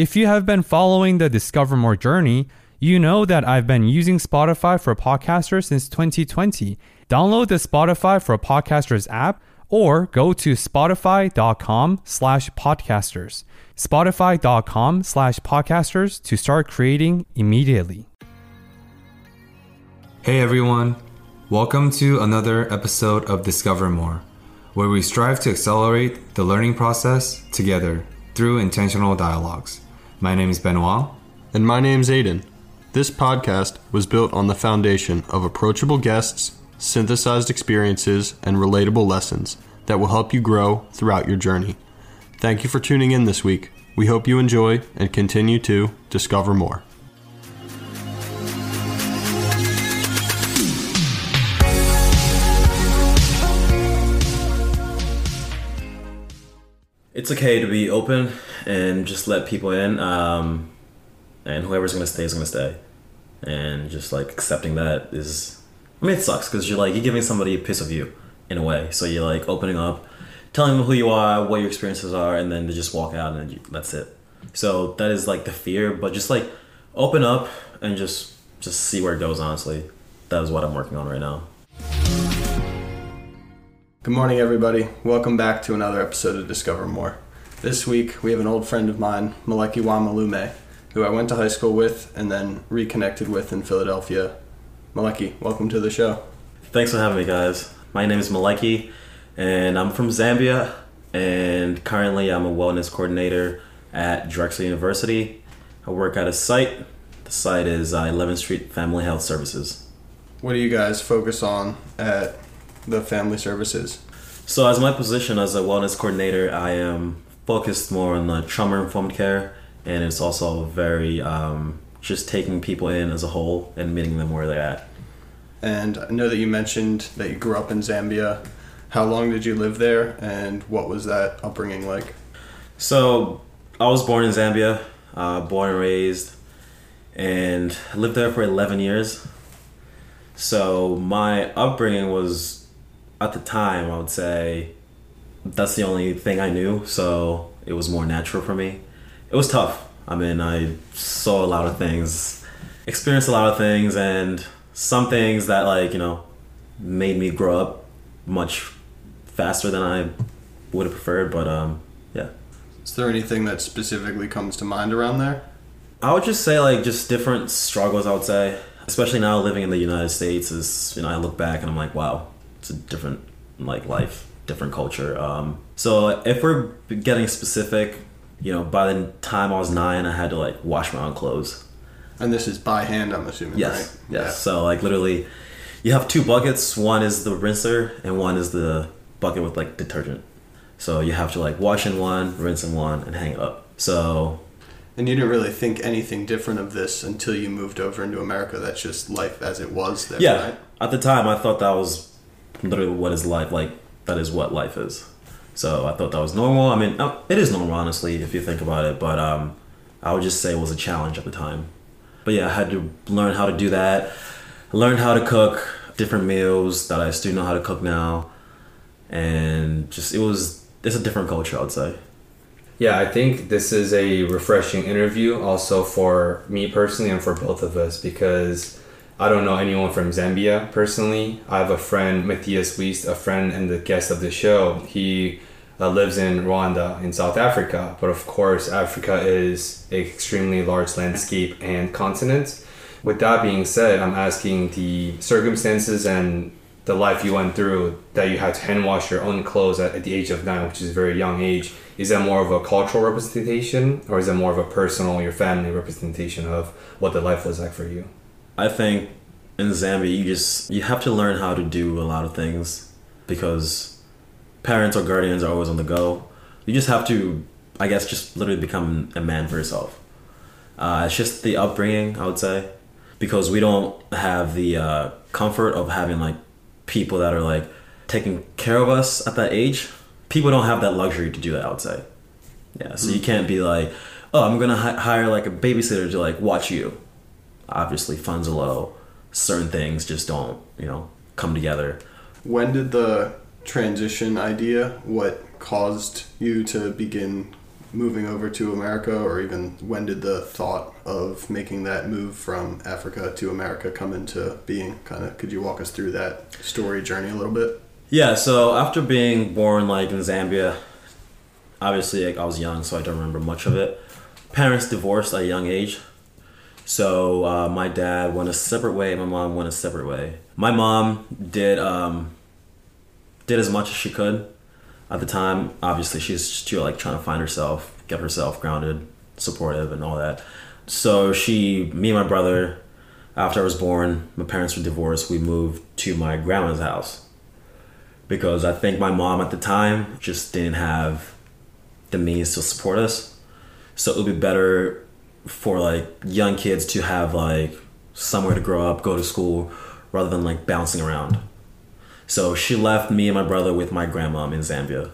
If you have been following the Discover More journey, you know that I've been using Spotify for Podcasters since 2020. Download the Spotify for Podcasters app or go to spotify.com slash podcasters. Spotify.com slash podcasters to start creating immediately. Hey everyone, welcome to another episode of Discover More, where we strive to accelerate the learning process together through intentional dialogues. My name is Benoit. And my name's Aiden. This podcast was built on the foundation of approachable guests, synthesized experiences, and relatable lessons that will help you grow throughout your journey. Thank you for tuning in this week. We hope you enjoy and continue to discover more. it's okay to be open and just let people in. Um, and whoever's gonna stay is gonna stay. And just like accepting that is, I mean, it sucks because you're like you're giving somebody a piece of you in a way. So you're like opening up, telling them who you are, what your experiences are, and then they just walk out and you, that's it. So that is like the fear, but just like open up and just just see where it goes. Honestly, that is what I'm working on right now. Good morning, everybody. Welcome back to another episode of Discover More. This week, we have an old friend of mine, Meleki Wamalume, who I went to high school with and then reconnected with in Philadelphia. Meleki, welcome to the show. Thanks for having me, guys. My name is Meleki, and I'm from Zambia, and currently I'm a wellness coordinator at Drexel University. I work at a site. The site is uh, 11th Street Family Health Services. What do you guys focus on at the family services? So, as my position as a wellness coordinator, I am focused more on the trauma informed care, and it's also very um, just taking people in as a whole and meeting them where they're at. And I know that you mentioned that you grew up in Zambia. How long did you live there, and what was that upbringing like? So, I was born in Zambia, uh, born and raised, and lived there for 11 years. So, my upbringing was at the time, I would say that's the only thing I knew, so it was more natural for me. It was tough. I mean, I saw a lot of things, experienced a lot of things, and some things that, like, you know, made me grow up much faster than I would have preferred, but um, yeah. Is there anything that specifically comes to mind around there? I would just say, like, just different struggles, I would say. Especially now living in the United States, is, you know, I look back and I'm like, wow, it's a different like life, different culture. Um, so if we're getting specific, you know, by the time I was nine, I had to like wash my own clothes. And this is by hand, I'm assuming. Yes. Right? Yes. Yeah. So like literally, you have two buckets. One is the rinser, and one is the bucket with like detergent. So you have to like wash in one, rinse in one, and hang it up. So. And you didn't really think anything different of this until you moved over into America. That's just life as it was there. Yeah. Right? At the time, I thought that was literally what is life like that is what life is. So i thought that was normal. I mean uh, it is normal honestly if you think about it but um, i would just say it was a challenge at the time. But yeah i had to learn how to do that learn how to cook different meals that i still know how to cook now and just it was it's a different culture i would say. Yeah i think this is a refreshing interview also for me personally and for both of us because I don't know anyone from Zambia personally. I have a friend, Matthias Wiest, a friend and the guest of the show. He uh, lives in Rwanda in South Africa, but of course, Africa is an extremely large landscape and continent. With that being said, I'm asking the circumstances and the life you went through that you had to hand wash your own clothes at, at the age of nine, which is a very young age. Is that more of a cultural representation, or is it more of a personal, your family representation of what the life was like for you? I think in Zambia you just you have to learn how to do a lot of things because parents or guardians are always on the go. You just have to I guess just literally become a man for yourself. Uh, it's just the upbringing, I would say, because we don't have the uh, comfort of having like people that are like taking care of us at that age. People don't have that luxury to do that, I would say. Yeah, so you can't be like, oh, I'm gonna hi- hire like a babysitter to like watch you. Obviously, funds are low. Certain things just don't, you know, come together. When did the transition idea, what caused you to begin moving over to America, or even when did the thought of making that move from Africa to America come into being? Kind of, could you walk us through that story journey a little bit? Yeah, so after being born like in Zambia, obviously like, I was young, so I don't remember much of it. Parents divorced at a young age, so uh, my dad went a separate way. My mom went a separate way. My mom did um, did as much as she could at the time. Obviously, she's still like trying to find herself, get herself grounded, supportive, and all that. So she, me, and my brother, after I was born, my parents were divorced. We moved to my grandma's house because I think my mom at the time just didn't have the means to support us. So it would be better for like young kids to have like somewhere to grow up, go to school, rather than like bouncing around. So she left me and my brother with my grandmom in Zambia.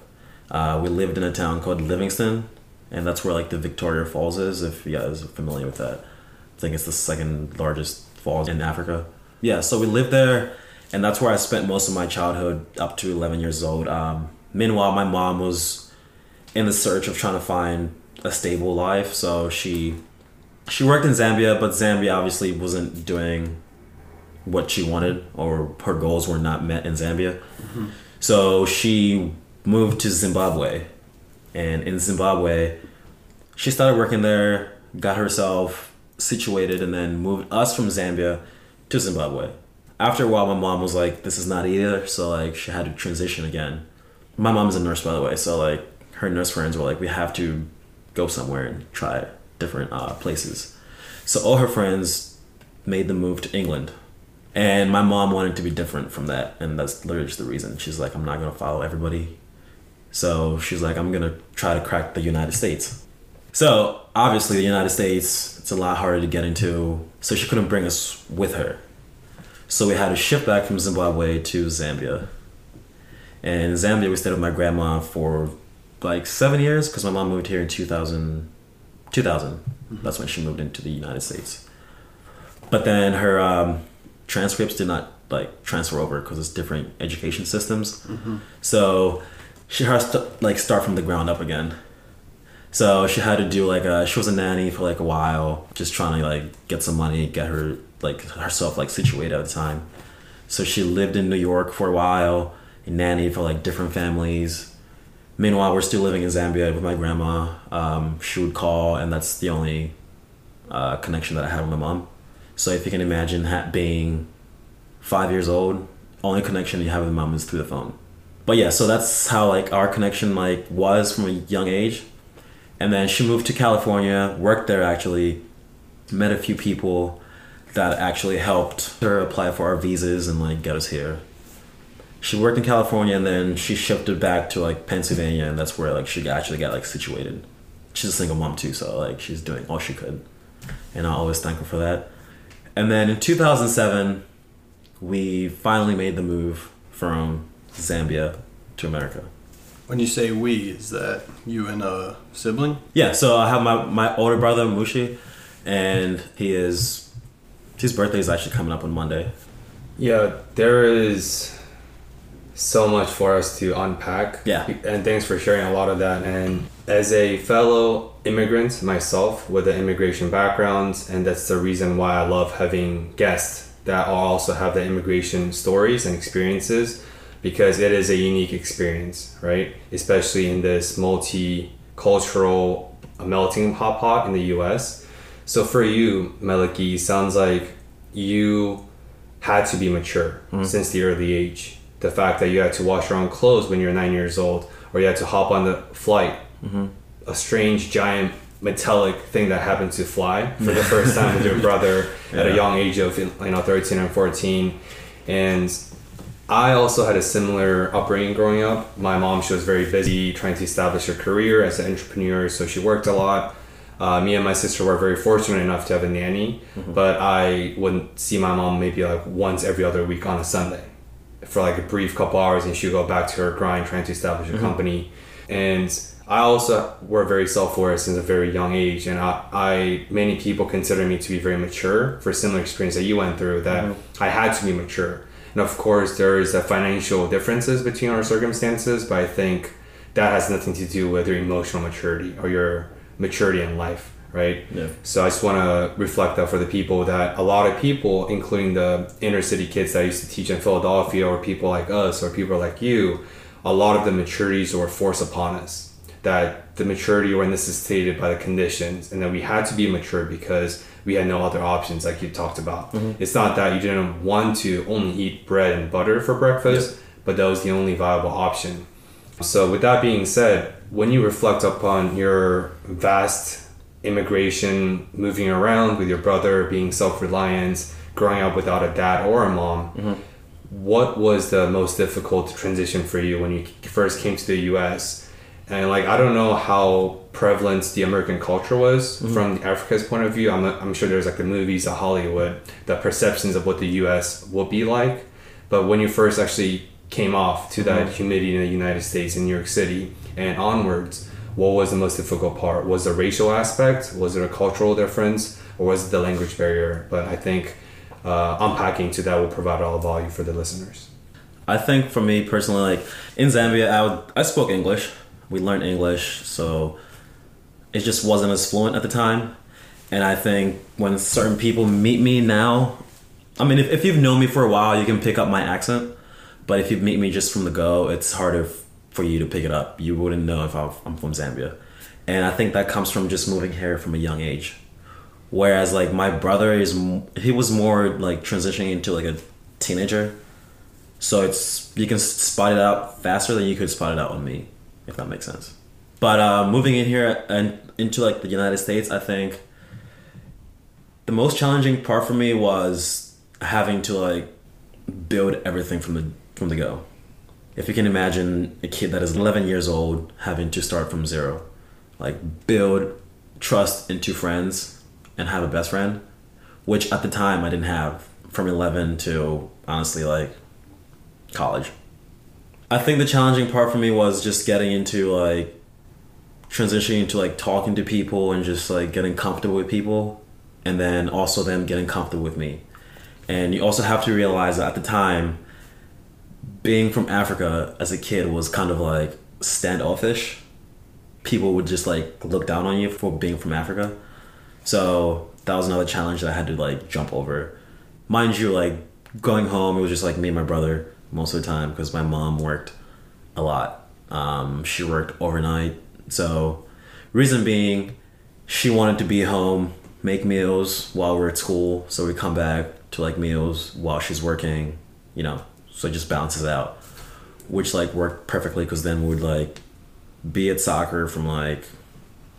Uh, we lived in a town called Livingstone, and that's where like the Victoria Falls is. If you guys are familiar with that, I think it's the second largest falls in Africa. Yeah, so we lived there, and that's where I spent most of my childhood up to 11 years old. Um, meanwhile, my mom was in the search of trying to find a stable life, so she she worked in Zambia, but Zambia obviously wasn't doing what she wanted or her goals were not met in Zambia. Mm-hmm. So she moved to Zimbabwe. And in Zimbabwe, she started working there, got herself situated, and then moved us from Zambia to Zimbabwe. After a while, my mom was like, this is not either. So, like, she had to transition again. My mom's a nurse, by the way. So, like, her nurse friends were like, we have to go somewhere and try different uh, places. So, all her friends made the move to England. And my mom wanted to be different from that. And that's literally just the reason. She's like, I'm not going to follow everybody. So she's like, I'm going to try to crack the United States. So obviously, the United States, it's a lot harder to get into. So she couldn't bring us with her. So we had to ship back from Zimbabwe to Zambia. And in Zambia, we stayed with my grandma for like seven years because my mom moved here in 2000. 2000. That's when she moved into the United States. But then her um, transcripts did not like transfer over because it's different education systems. So she has to like start from the ground up again. So she had to do like a she was a nanny for like a while, just trying to like get some money, get her like herself like situated at the time. So she lived in New York for a while, nanny for like different families. Meanwhile, we're still living in Zambia with my grandma. Um, she would call, and that's the only uh, connection that I had with my mom. So if you can imagine ha- being five years old, only connection you have with mom is through the phone. But yeah, so that's how like our connection like was from a young age. And then she moved to California, worked there actually, met a few people that actually helped her apply for our visas and like get us here. She worked in California and then she shifted back to like Pennsylvania and that's where like she actually got like situated. She's a single mom too, so like she's doing all she could. And I always thank her for that. And then in 2007, we finally made the move from Zambia to America. When you say we, is that you and a sibling? Yeah, so I have my, my older brother Mushi, and he is his birthday is actually coming up on Monday. Yeah, there is so much for us to unpack. Yeah. And thanks for sharing a lot of that. And as a fellow immigrant myself with an immigration background, and that's the reason why I love having guests that also have the immigration stories and experiences because it is a unique experience, right? Especially in this multicultural melting hot pot in the US. So for you, Meleki, sounds like you had to be mature mm-hmm. since the early age. The fact that you had to wash your own clothes when you're nine years old, or you had to hop on the flight, a strange giant metallic thing that happened to fly for the first time with your brother at a young age of you know 13 and 14, and I also had a similar upbringing growing up. My mom, she was very busy trying to establish her career as an entrepreneur, so she worked a lot. Uh, me and my sister were very fortunate enough to have a nanny, but I wouldn't see my mom maybe like once every other week on a Sunday for like a brief couple hours, and she'd go back to her grind trying to establish a mm-hmm. company. And I also were very self-aware since a very young age, and I, I many people consider me to be very mature for similar experience that you went through. That mm-hmm. I had to be mature, and of course there is a financial differences between our circumstances, but I think that has nothing to do with your emotional maturity or your maturity in life, right? Yeah. So I just want to reflect that for the people that a lot of people, including the inner city kids that I used to teach in Philadelphia, or people like us, or people like you, a lot of the maturities were forced upon us. That the maturity were necessitated by the conditions, and that we had to be mature because we had no other options, like you talked about. Mm-hmm. It's not that you didn't want to only eat bread and butter for breakfast, but that was the only viable option. So, with that being said, when you reflect upon your vast immigration, moving around with your brother, being self reliant, growing up without a dad or a mom, mm-hmm. what was the most difficult transition for you when you first came to the US? And, like, I don't know how prevalent the American culture was mm-hmm. from Africa's point of view. I'm, I'm sure there's like the movies of Hollywood, the perceptions of what the US will be like. But when you first actually came off to that mm-hmm. humidity in the United States in New York City and onwards, what was the most difficult part? Was the racial aspect? Was it a cultural difference? Or was it the language barrier? But I think uh, unpacking to that will provide all the value for the listeners. I think for me personally, like in Zambia, I would, I spoke English. We learned English, so it just wasn't as fluent at the time. And I think when certain people meet me now, I mean, if, if you've known me for a while, you can pick up my accent. But if you meet me just from the go, it's harder for you to pick it up. You wouldn't know if I'm from Zambia. And I think that comes from just moving here from a young age. Whereas like my brother is, he was more like transitioning into like a teenager. So it's you can spot it out faster than you could spot it out on me, if that makes sense. But uh, moving in here and into like the United States, I think the most challenging part for me was having to like build everything from the from the go. If you can imagine a kid that is 11 years old having to start from zero, like build trust into friends and have a best friend, which at the time I didn't have from 11 to honestly like college. I think the challenging part for me was just getting into like transitioning into like talking to people and just like getting comfortable with people and then also them getting comfortable with me. And you also have to realize that at the time being from Africa as a kid was kind of like standoffish. People would just like look down on you for being from Africa. So that was another challenge that I had to like jump over. Mind you, like going home, it was just like me and my brother most of the time because my mom worked a lot. Um, she worked overnight. So, reason being, she wanted to be home, make meals while we're at school. So we come back to like meals while she's working, you know, so it just balances out. Which like worked perfectly because then we would like be at soccer from like,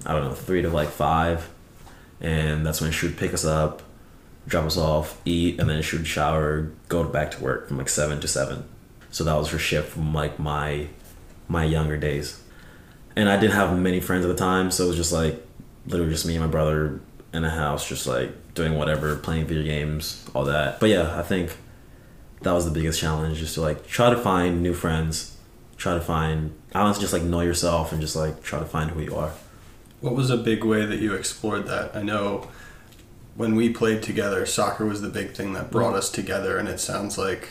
I don't know, three to like five. And that's when she would pick us up, drop us off, eat, and then she would shower, go back to work from like seven to seven. So that was her shift from like my my younger days. And I didn't have many friends at the time, so it was just like literally just me and my brother in a house, just like doing whatever, playing video games, all that. But yeah, I think that was the biggest challenge, just to like try to find new friends, try to find honestly just like know yourself and just like try to find who you are. What was a big way that you explored that? I know when we played together, soccer was the big thing that brought us together, and it sounds like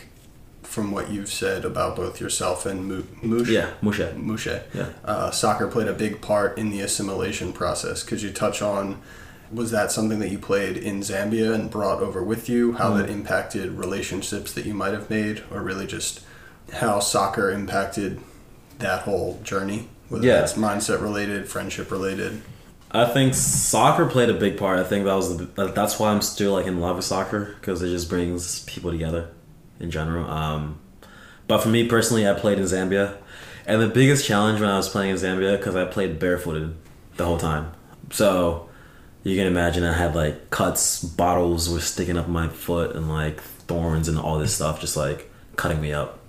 from what you've said about both yourself and Mu- Mush, Yeah, Musha. Mushe, Yeah. uh, soccer played a big part in the assimilation process. Could you touch on was that something that you played in Zambia and brought over with you? How Mm. that impacted relationships that you might have made, or really just how soccer impacted that whole journey? Whether Yeah. that's mindset related, friendship related. I think soccer played a big part. I think that was the, that's why I'm still like in love with soccer because it just brings people together in general. Um, but for me personally, I played in Zambia, and the biggest challenge when I was playing in Zambia because I played barefooted the whole time. So you can imagine I had like cuts, bottles were sticking up my foot, and like thorns and all this stuff just like cutting me up.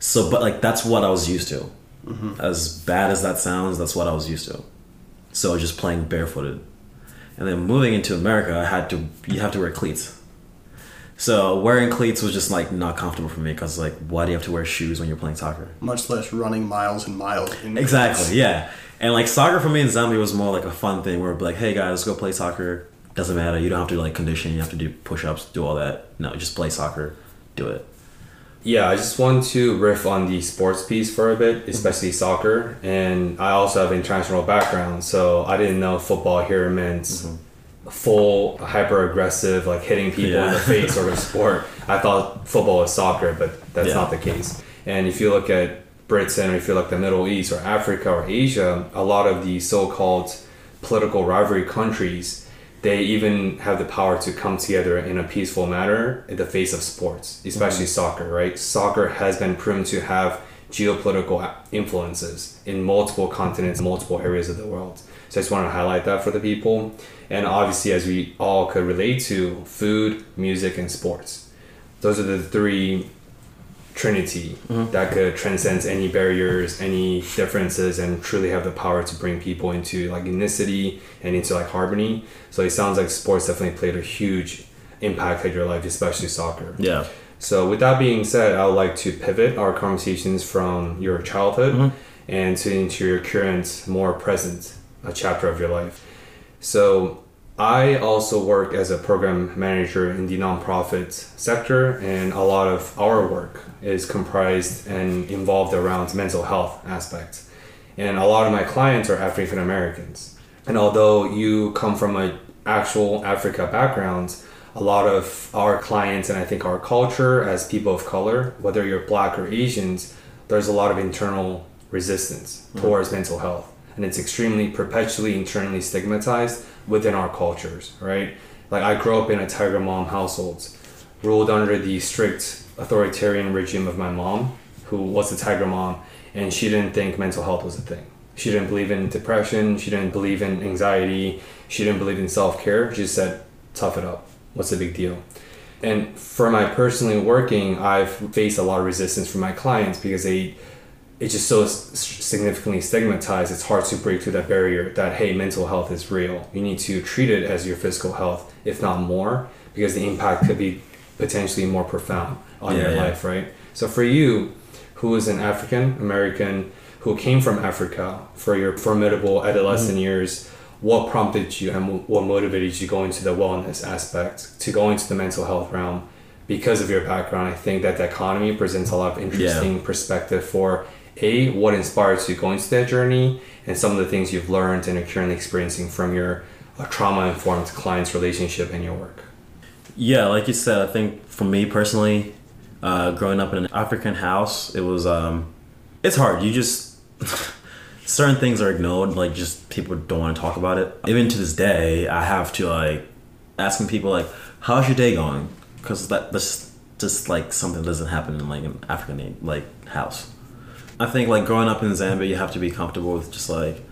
So, but like that's what I was used to. Mm-hmm. As bad as that sounds, that's what I was used to. So just playing barefooted, and then moving into America, I had to you have to wear cleats. So wearing cleats was just like not comfortable for me because like why do you have to wear shoes when you're playing soccer? Much less running miles and miles. In Exactly, yeah. And like soccer for me and Zambia was more like a fun thing where like, hey guys, let's go play soccer. Doesn't matter. You don't have to like condition. You have to do push ups, do all that. No, just play soccer. Do it. Yeah, I just want to riff on the sports piece for a bit, mm-hmm. especially soccer. And I also have an international background, so I didn't know football here meant mm-hmm. full hyper aggressive, like hitting people in the face sort of sport. I thought football was soccer, but that's Yeah. not the case. And if you look at Britain, or if you at the Middle East or Africa or Asia, a lot of the so-called political rivalry countries, they even have the power to come together in a peaceful manner in the face of sports, especially mm-hmm. soccer, right? Soccer has been proven to have geopolitical influences in multiple continents, multiple areas of the world. So I just want to highlight that for the people. And obviously, as we all could relate to, food, music, and sports. Those are the three trinity that could transcend any barriers, any differences, and truly have the power to bring people into like unicity and into like harmony. So it sounds like sports definitely played a huge impact at your life, especially soccer. Yeah. So with that being said, I would like to pivot our conversations from your childhood and to into your current, more present uh, chapter of your life. So I also work as a program manager in the nonprofit sector, and a lot of our work is comprised and involved around mental health aspects. And a lot of my clients are African Americans. And although you come from an actual Africa background, a lot of our clients and I think our culture as people of color, whether you're black or Asians, there's a lot of internal resistance mm-hmm. towards mental health. And it's extremely perpetually internally stigmatized within our cultures, right? Like I grew up in a tiger mom household, ruled under the strict authoritarian regime of my mom, who was a tiger mom, and she didn't think mental health was a thing. She didn't believe in depression, she didn't believe in anxiety, she didn't believe in self care. She just said, tough it up. What's the big deal? And for my personally working, I've faced a lot of resistance from my clients because they it's just so significantly stigmatized. It's hard to break through that barrier that hey, mental health is real. You need to treat it as your physical health, if not more, because the impact could be potentially more profound on Yeah, your yeah. life, right? So for you, who is an African American who came from Africa for your formidable adolescent mm-hmm. years, what prompted you and what motivated you to go into the wellness aspect, to go into the mental health realm? Because of your background, I think that the economy presents a lot of interesting perspective for a what inspires you going to that journey and some of the things you've learned and are currently experiencing from your uh, trauma informed clients relationship and your work. Yeah, like you said, I think for me personally, uh, growing up in an African house, it was um, it's hard. You just certain things are ignored. Like just people don't want to talk about it. Even to this day, I have to like asking people like, "How's your day going?" Because that that's just like something that doesn't happen in like an African like house. I think like growing up in Zambia, you have to be comfortable with just like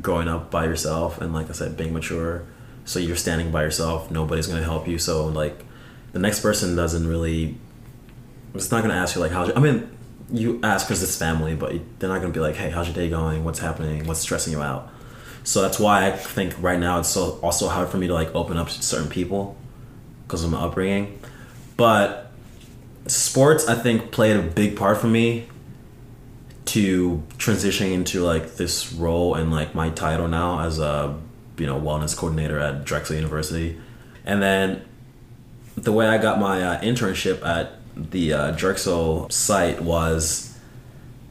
growing up by yourself and like I said, being mature. So you're standing by yourself. Nobody's gonna help you. So like, the next person doesn't really. It's not gonna ask you like how's. Your, I mean, you ask because it's family, but they're not gonna be like, hey, how's your day going? What's happening? What's stressing you out? So that's why I think right now it's so also hard for me to like open up to certain people because of my upbringing. But sports, I think, played a big part for me to transitioning into like this role and like my title now as a you know wellness coordinator at Drexel University, and then the way I got my uh, internship at the uh, Drexel site was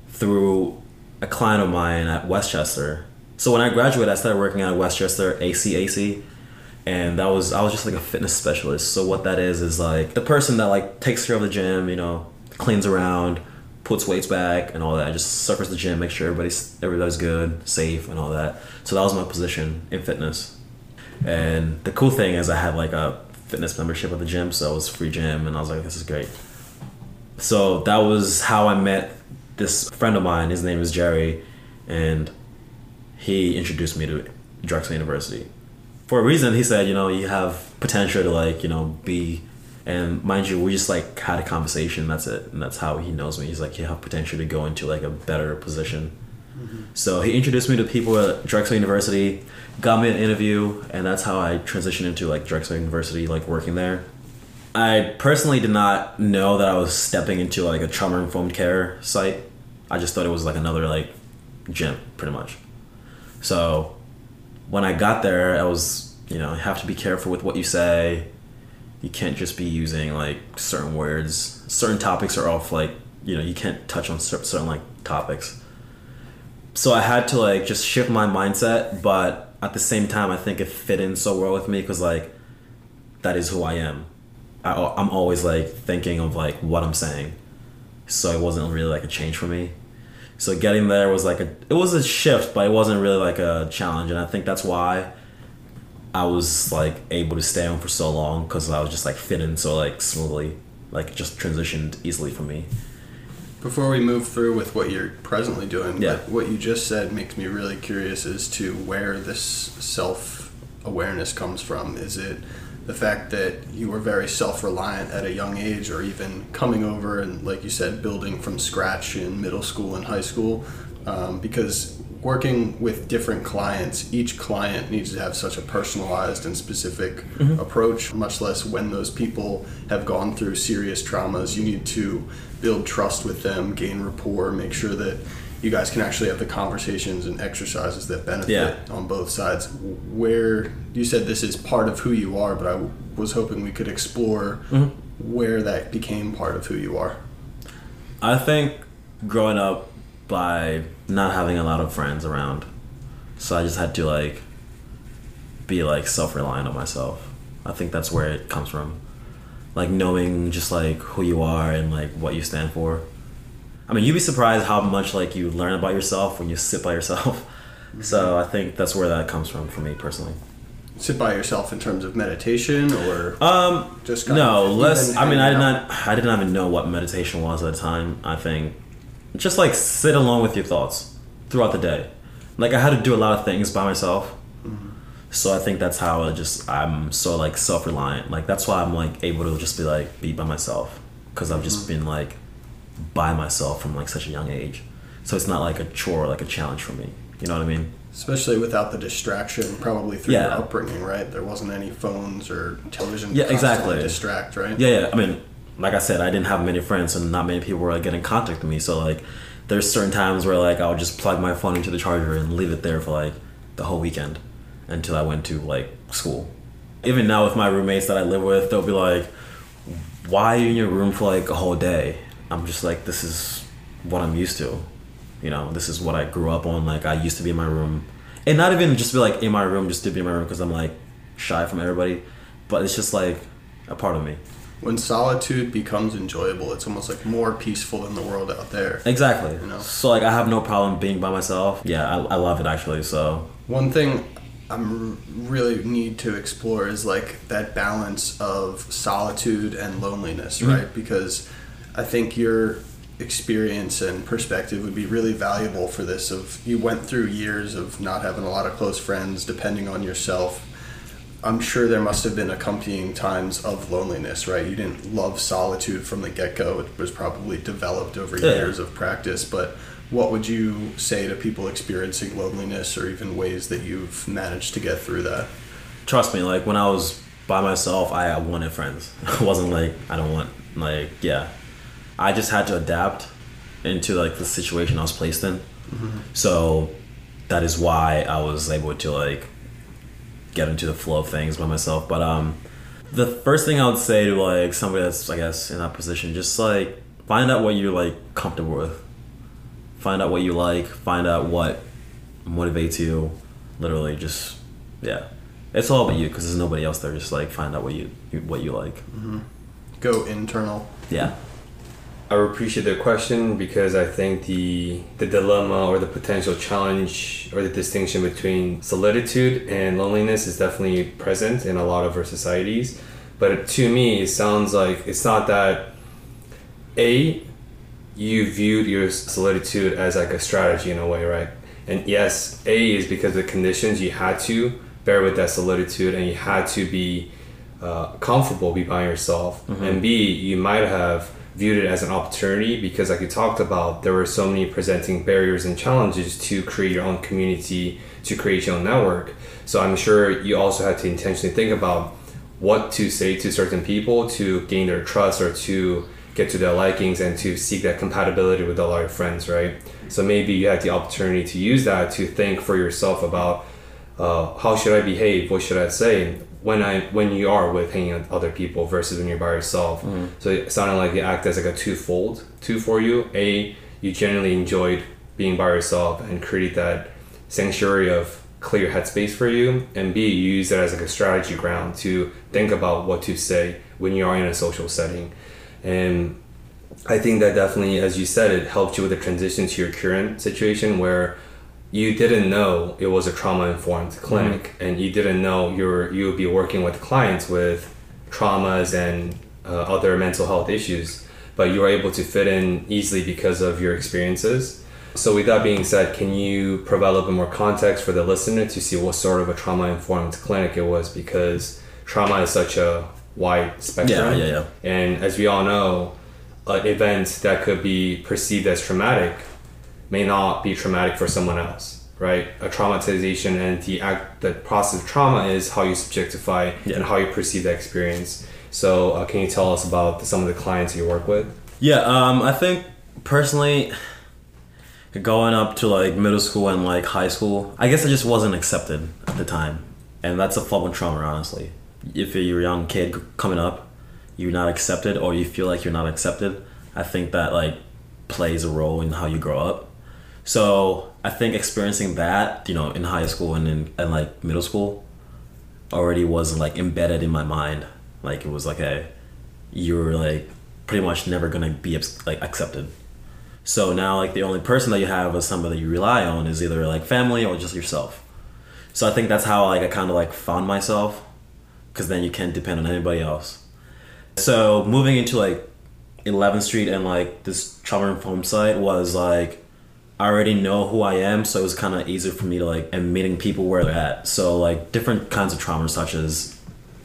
through a client of mine at Westchester. So when I graduated, I started working at Westchester ACAC, and that was I was just like a fitness specialist. So what that is is like the person that like takes care of the gym, you know, cleans around, puts weights back, and all that. I just circles the gym, make sure everybody's everybody's good, safe, and all that. So that was my position in fitness. And the cool thing is I had like a fitness membership at the gym, so it was free gym, and I was like, this is great. So that was how I met this friend of mine. His name is Jerry, and he introduced me to Drexel University. For a reason, he said, you know, you have potential to like, you know, be And mind you, we just like had a conversation. That's it, and that's how he knows me. He's like, you have potential to go into like a better position. Mm-hmm. So he introduced me to people at Drexel University, got me an interview, and that's how I transitioned into like Drexel University, like working there. I personally did not know that I was stepping into like a trauma informed care site. I just thought it was like another like gym, pretty much. So when I got there, I was you know have to be careful with what you say. You can't just be using like certain words. Certain topics are off like you know you can't touch on certain like topics. So I had to like just shift my mindset, but at the same time, I think it fit in so well with me because like that is who I am. I, I'm always like thinking of like what I'm saying, so it wasn't really like a change for me. So getting there was like a it was a shift, but it wasn't really like a challenge, and I think that's why I was like able to stay on for so long because I was just like fitting so like smoothly, like just transitioned easily for me. Before we move through with what you're presently doing, Yeah. what- what you just said makes me really curious as to where this self awareness comes from. Is it the fact that you were very self reliant at a young age, or even coming over and, like you said, building from scratch in middle school and high school? Um, because working with different clients, each client needs to have such a personalized and specific mm-hmm. approach, much less when those people have gone through serious traumas. You need to build trust with them, gain rapport, make sure that you guys can actually have the conversations and exercises that benefit Yeah. on both sides. Where you said this is part of who you are, but I was hoping we could explore mm-hmm. where that became part of who you are. I think growing up by not having a lot of friends around, so I just had to like be like self reliant on myself. I think that's where it comes from, like knowing just like who you are and like what you stand for. I mean, you'd be surprised how much like you learn about yourself when you sit by yourself. So I think that's where that comes from for me personally. Sit by yourself in terms of meditation or Um, just kind no, less. I mean, I did out? not. I did not even know what meditation was at the time. I think just like sit alone with your thoughts throughout the day. Like I had to do a lot of things by myself, mm-hmm. so I think that's how I just I'm so like self reliant. Like that's why I'm like able to just be like be by myself because I've just mm-hmm. been like by myself from like such a young age. So it's not like a chore, like a challenge for me. You know what I mean? Especially without the distraction, probably through Yeah. your upbringing, right? There wasn't any phones or television. Yeah, exactly. Distract, right? Yeah, yeah. I mean, like I said, I didn't have many friends, and not many people were like getting in contact with me. So like, there's certain times where like I'll just plug my phone into the charger and leave it there for like the whole weekend until I went to like school. Even now with my roommates that I live with, they'll be like, "Why are you in your room for like a whole day?" I'm just like, "This is what I'm used to." You know, this is what I grew up on. Like I used to be in my room, and not even just be like in my room, just to be in my room because I'm like shy from everybody. But it's just like a part of me. When solitude becomes enjoyable, it's almost like more peaceful than the world out there. Exactly. You know? So like I have no problem being by myself. Yeah, I, I love it actually. So One thing I'm really need to explore is like that balance of solitude and loneliness, Mm-hmm. right? Because I think your experience and perspective would be really valuable for this of you went through years of not having a lot of close friends, depending on yourself. I'm sure there must have been accompanying times of loneliness, right? You didn't love solitude from the get go. It was probably developed over Yeah. years of practice. But what would you say to people experiencing loneliness or even ways that you've managed to get through that? trust me, like when I was by myself, I wanted friends. I wasn't like I don't want like yeah. I just had to adapt into like the situation I was placed in. Mm-hmm. So that is why I was able to like get into the flow of things by myself. But um the first thing I would say to like somebody that's I guess in that position, just like find out what you're like comfortable with. Find out what you like, find out what motivates you. Literally just yeah. It's all about you because there's nobody else there. Just like find out what you, you what you like. Go internal. Yeah. I appreciate the question because I think the the dilemma or the potential challenge or the distinction between solitude and loneliness is definitely present in a lot of our societies. But to me, it sounds like it's not that a you viewed your solitude as like a strategy in a way, right? And yes, A is because of the conditions you had to bear with that solitude and you had to be uh, comfortable be by yourself, and B, you might have viewed it as an opportunity because, like you talked about, there were so many presenting barriers and challenges to create your own community, to create your own network. So I'm sure you also had to intentionally think about what to say to certain people to gain their trust or to get to their likings and to seek that compatibility with all your friends, right? So maybe you had the opportunity to use that to think for yourself about uh, how should I behave, what should I say when I when you are with hanging out with other people versus when you're by yourself. Mm. So it sounded like it acted as like a twofold two for you. A, you genuinely enjoyed being by yourself and created that sanctuary of clear headspace for you, and B, you use it as like a strategy ground to think about what to say when you are in a social setting. And I think that definitely, as you said, it helped you with the transition to your current situation where you didn't know it was a trauma informed clinic and you didn't know you're you would be working with clients with traumas and uh, other mental health issues but you were able to fit in easily because of your experiences. So with that being said can you provide a little bit more context for the listener to see what sort of a trauma informed clinic it was? Because trauma is such a wide spectrum. Yeah, yeah, yeah. and as we all know an event that could be perceived as traumatic may not be traumatic for someone else, right? A traumatization and the act, the process of trauma is how you subjectify Yeah. and how you perceive the experience. So, uh, can you tell us about the, some of the clients you work with? Yeah, um, I think personally, going up to like middle school and like high school, I guess I just wasn't accepted at the time, and that's a form of trauma, honestly. If you're a young kid coming up, you're not accepted, or you feel like you're not accepted. I think that like plays a role in how you grow up. So I think experiencing that, you know, in high school and in and like middle school, already was like embedded in my mind. Like it was like a, you're like pretty much never gonna be like accepted. So now like the only person that you have as somebody you rely on is either like family or just yourself. So I think that's how like I kind of like found myself, because then you can't depend on anybody else. So moving into like 11th Street and like this trauma informed site was like I already know who I am, so it was kind of easier for me to like and meeting people where they're at. So like different kinds of trauma, such as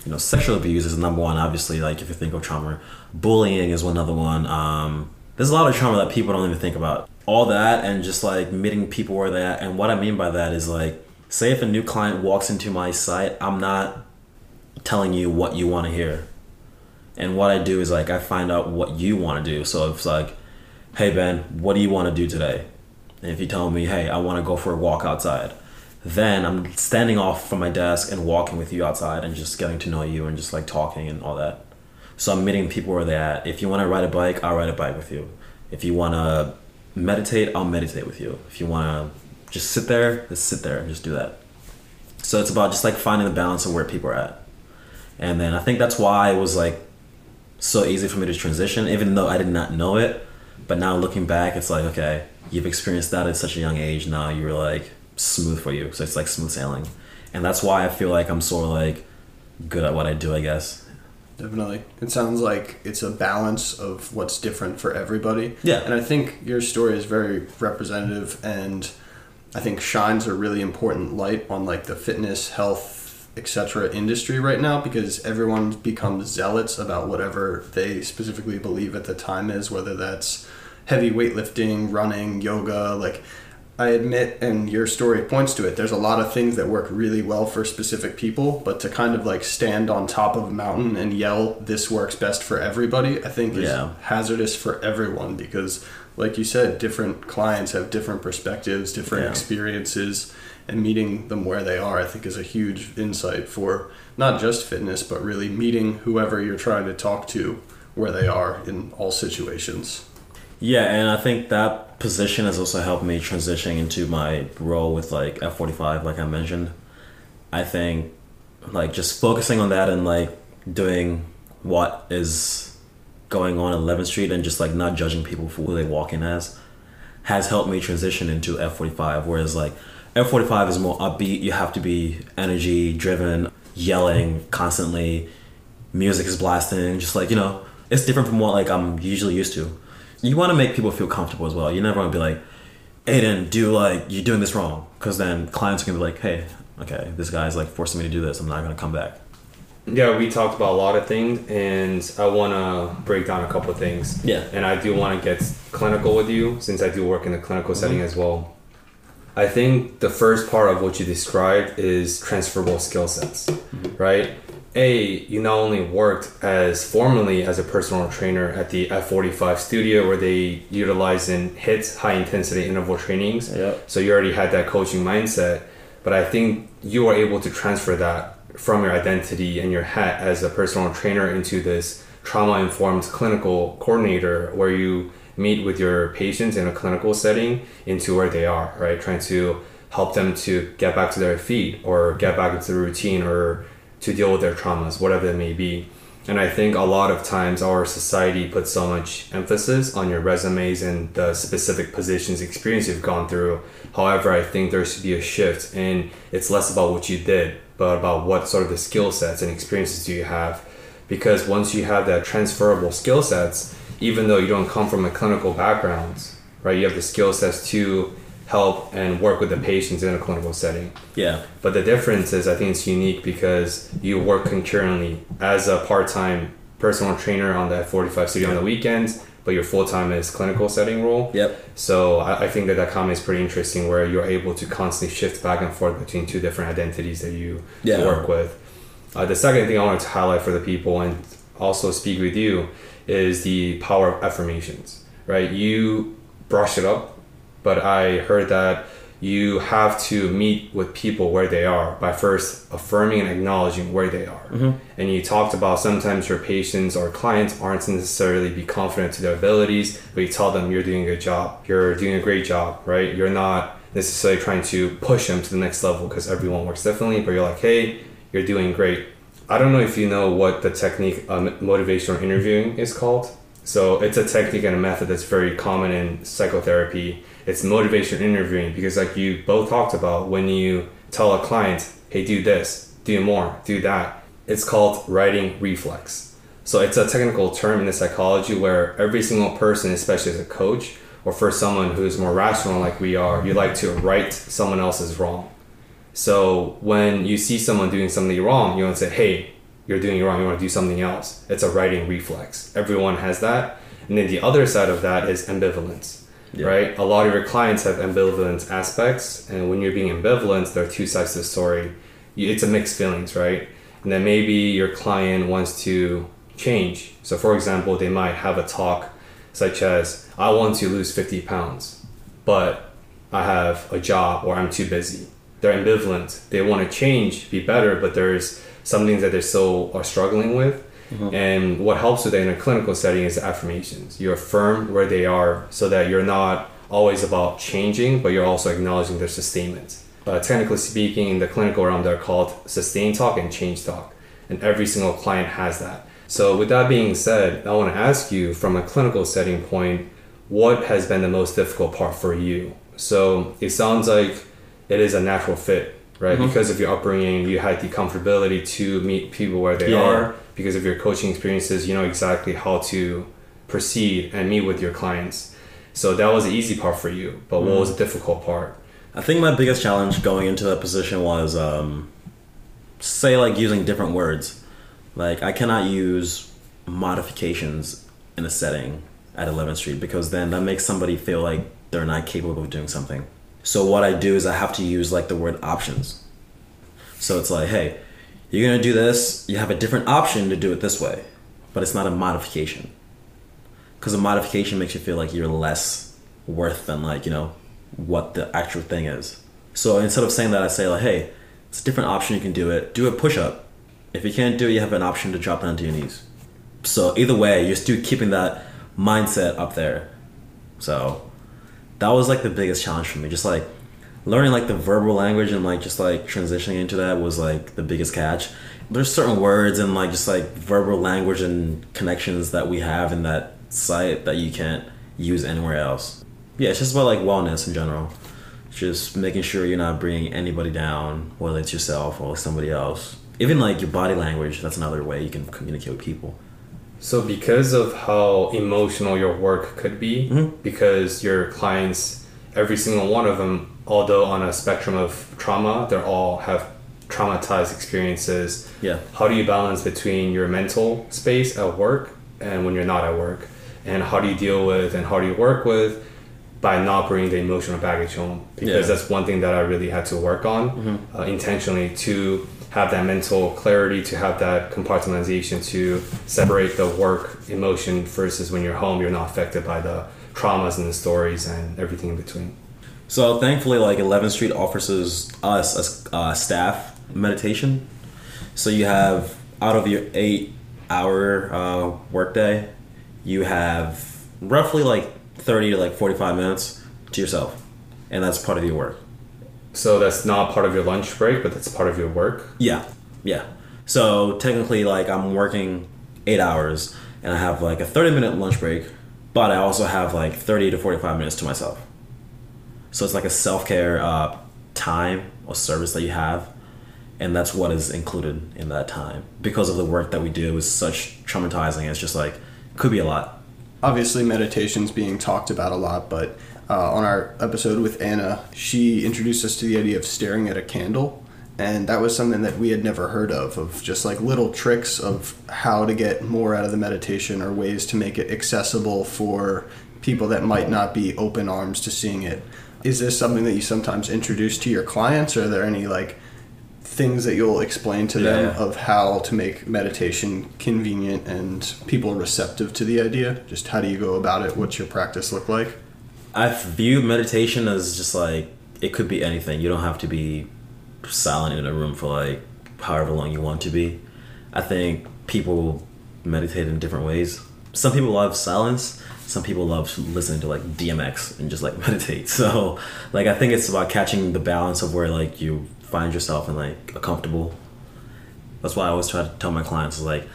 you know sexual abuse is number one. Obviously, like if you think of trauma, bullying is another one. Um, there's a lot of trauma that people don't even think about. All that and just like meeting people where they're at. And what I mean by that is like, say if a new client walks into my site, I'm not telling you what you want to hear. And what I do is like I find out what you want to do. So it's like, hey Ben, what do you want to do today? And if you tell me, hey, I want to go for a walk outside, then I'm standing off from my desk and walking with you outside and just getting to know you and just like talking and all that. So I'm meeting people where they're at. If you want to ride a bike, I'll ride a bike with you. If you want to meditate, I'll meditate with you. If you want to just sit there, just sit there and just do that. So it's about just like finding the balance of where people are at. And then I think that's why it was like so easy for me to transition, even though I did not know it. But now looking back, it's like, okay, you've experienced that at such a young age. Now you're like smooth for you. So it's like smooth sailing. And that's why I feel like I'm sort of like good at what I do, I guess. Definitely. It sounds like it's a balance of what's different for everybody. Yeah. And I think your story is very representative and I think shines a really important light on like the fitness, health, etc. industry right now because everyone becomes zealots about whatever they specifically believe at the time is, whether that's heavy weightlifting, running, yoga, like I admit, and your story points to it, there's a lot of things that work really well for specific people, but to kind of like stand on top of a mountain and yell, this works best for everybody, I think is Yeah. hazardous for everyone because, like you said, different clients have different perspectives, different Yeah. experiences, and meeting them where they are, I think, is a huge insight for not just fitness, but really meeting whoever you're trying to talk to where they are in all situations. Yeah, and I think that position has also helped me transitioning into my role with like F45, like I mentioned. I think like just focusing on that and like doing what is going on at 11th Street and just like not judging people for who they walk in as has helped me transition into F45. Whereas like F45 is more upbeat, you have to be energy driven, yelling constantly, music is blasting, just like, you know, it's different from what like I'm usually used to. You want to make people feel comfortable as well. You never want to be like, Aiden, do like you're doing this wrong, because then clients are gonna be like, hey, okay, this guy's like forcing me to do this. I'm not gonna come back. Yeah, we talked about a lot of things, and I want to break down a couple of things. Yeah. And I do want to get clinical with you since I do work in the clinical mm-hmm. setting as well. I think the first part of what you described is transferable skill sets, mm-hmm. right? A, you not only worked as formerly as a personal trainer at the F45 studio where they utilize and HIIT high intensity interval trainings. Yep. So you already had that coaching mindset, but I think you are able to transfer that from your identity and your hat as a personal trainer into this trauma informed clinical coordinator where you meet with your patients in a clinical setting into where they are, right? Trying to help them to get back to their feet or get back into the routine or to deal with their traumas, whatever it may be. And I think a lot of times our society puts so much emphasis on your resumes and the specific positions, experience you've gone through. However, I think there should be a shift and it's less about what you did, but about what sort of the skill sets and experiences do you have. Because once you have that transferable skill sets, even though you don't come from a clinical background, right, you have the skill sets to help and work with the patients in a clinical setting. Yeah. But the difference is, I think it's unique because you work concurrently as a part-time personal trainer on the 45 studio on the weekends, but your full-time is clinical setting role. Yep. So I, I think that that comment is pretty interesting, where you're able to constantly shift back and forth between two different identities that you Yeah. work with. Uh, the second thing I wanted to highlight for the people and also speak with you is the power of affirmations. Right? You brush it up, but I heard that you have to meet with people where they are by first affirming and acknowledging where they are. And you talked about sometimes your patients or clients aren't necessarily be confident to their abilities, but you tell them you're doing a good job, you're doing a great job, right? You're not necessarily trying to push them to the next level because everyone works differently, but you're like, hey, you're doing great. I don't know if you know what the technique um, motivational interviewing is called. So it's a technique and a method that's very common in psychotherapy. It's motivation interviewing because, like you both talked about, when you tell a client, "Hey, do this, do more, do that," it's called righting reflex. So it's a technical term in the psychology where every single person, especially as a coach or for someone who's more rational like we are, you like to right someone else's wrong. So when you see someone doing something wrong, you want to say, "Hey, you're doing it wrong. You want to do something else." It's a righting reflex. Everyone has that. And then the other side of that is ambivalence, right? A lot of your clients have ambivalence aspects, and when you're being ambivalent, there are two sides to the story. It's a mixed feelings, right? And then maybe your client wants to change. So, for example, they might have a talk such as, "I want to lose 50 pounds, but I have a job or I'm too busy. They're ambivalent. They want to change, be better, but there's some things that they still are struggling with. And what helps with that in a clinical setting is affirmations. You affirm where they are so that you're not always about changing, but you're also acknowledging their sustainment. Uh, technically speaking, in the clinical realm, they're called sustain talk and change talk. And every single client has that. So, with that being said, I want to ask you from a clinical setting point, what has been the most difficult part for you? So, it sounds like it is a natural fit, right? Because of your upbringing, you had the comfortability to meet people where they Yeah. are. Because of your coaching experiences, you know exactly how to proceed and meet with your clients. So, that was the easy part for you. But what was the difficult part? I think my biggest challenge going into that position was, um, say, like using different words. Like I cannot use modifications in a setting at 11th Street because then that makes somebody feel like they're not capable of doing something. So what I do is I have to use like the word options. So it's like, hey, you're gonna do this. You have a different option to do it this way, but it's not a modification. Because a modification makes you feel like you're less worth than like you know what the actual thing is. So instead of saying that, I say like, hey, it's a different option. You can do it. Do a push up. If you can't do it, you have an option to drop down to your knees. So either way, you're still keeping that mindset up there. So that was like the biggest challenge for me. Just like learning like the verbal language and like just like transitioning into that was like the biggest catch. There's certain words and like just like verbal language and connections that we have in that site that you can't use anywhere else. Yeah, it's just about like wellness in general. Just making sure you're not bringing anybody down, whether it's yourself or somebody else. Even like your body language, that's another way you can communicate with people. So, because of how emotional your work could be, Mhm. because your clients, every single one of them, although on a spectrum of trauma, they all have traumatized experiences. Yeah. How do you balance between your mental space at work and when you're not at work? And how do you deal with and how do you work with by not bringing the emotional baggage home? Because Yeah. that's one thing that I really had to work on uh, intentionally to have that mental clarity, to have that compartmentalization, to separate the work emotion versus when you're home, you're not affected by the traumas and the stories and everything in between. So thankfully, like 11th Street offers us as uh, staff meditation. So you have out of your eight hour uh, workday, you have roughly like 30 to like 45 minutes to yourself, and that's part of your work. So that's not part of your lunch break, but that's part of your work. Yeah, yeah. So technically, like I'm working eight hours, and I have like a 30 minute lunch break, but I also have like 30 to 45 minutes to myself. So it's like a self care uh, time or service that you have, and that's what is included in that time because of the work that we do is such traumatizing. It's just like could be a lot. obviously meditation's being talked about a lot but uh, on our episode with anna she introduced us to the idea of staring at a candle and that was something that we had never heard of of just like little tricks of how to get more out of the meditation or ways to make it accessible for people that might not be open arms to seeing it is this something that you sometimes introduce to your clients or are there any like things that you'll explain to them of how to make meditation convenient and people receptive to the idea? Just how do you go about it? What's your practice look like? I view meditation as just like it could be anything. You don't have to be silent in a room for like however long you want to be. I think people meditate in different ways. Some people love silence. Some people love listening to like DMX and just like meditate. So like I think it's about catching the balance of where like you find yourself in like a comfortable. That's why I always try to tell my clients is like,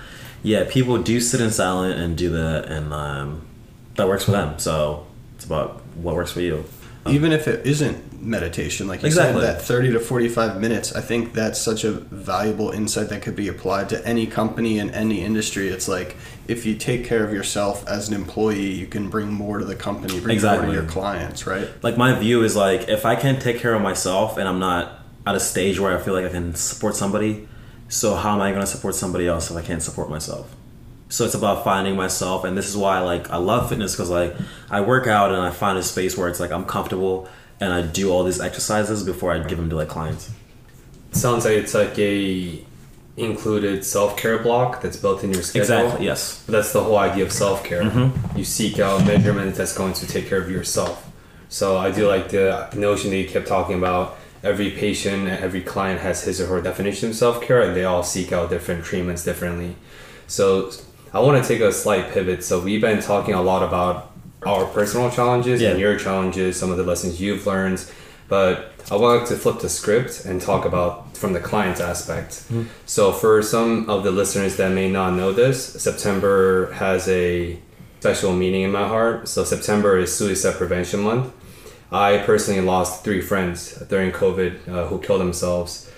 yeah, people do sit in silent and do that, and um, that works for them. So it's about what works for you. Um, Even if it isn't meditation, like you Exactly. said, that 30 to 45 minutes, I think that's such a valuable insight that could be applied to any company and any industry. It's like if you take care of yourself as an employee, you can bring more to the company, bring more to your clients, right? like my view is like if I can't take care of myself and I'm not at a stage where I feel like I can support somebody, so how am I going to support somebody else if I can't support myself? So it's about finding myself, and this is why like I love fitness because like I work out and I find a space where it's like I'm comfortable and I do all these exercises before I give them to like clients. sounds like it's like a included self-care block that's built in your schedule. Exactly. Yes. That's the whole idea of self-care. Mm-hmm. You seek out measurements that's going to take care of yourself. So I do like the notion that you kept talking about. Every patient, every client has his or her definition of self-care, and they all seek out different treatments differently. So I want to take a slight pivot. So we've been talking a lot about our personal challenges and your challenges, some of the lessons you've learned, but I wanted to flip the script and talk about from the client's aspect. So for some of the listeners that may not know this, September has a special meaning in my heart. So September is Suicide Prevention Month. I personally lost three friends during COVID uh, who killed themselves.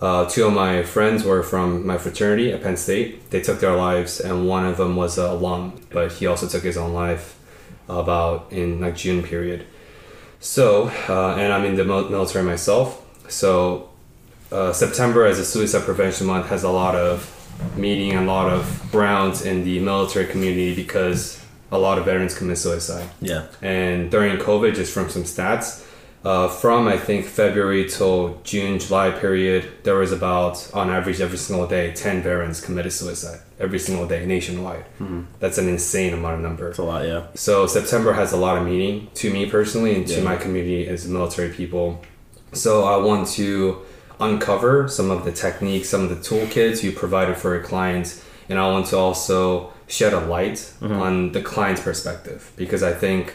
Uh, two of my friends were from my fraternity at Penn State. They took their lives, and one of them was a alum, but he also took his own life about in like June period. So, uh, and I'm in the military myself. So, uh, September as a suicide prevention month has a lot of meeting and a lot of grounds in the military community because a lot of veterans commit suicide. Yeah. And during COVID, just from some stats, uh, from I think February till June, July period, there was about, on average, every single day, 10 veterans committed suicide every single day nationwide. That's an insane amount of number. It's a lot. Yeah. So September has a lot of meaning to me personally and to Yeah. my community as military people. So I want to uncover some of the techniques, some of the toolkits you provided for your clients, and I want to also shed a light on the client's perspective because I think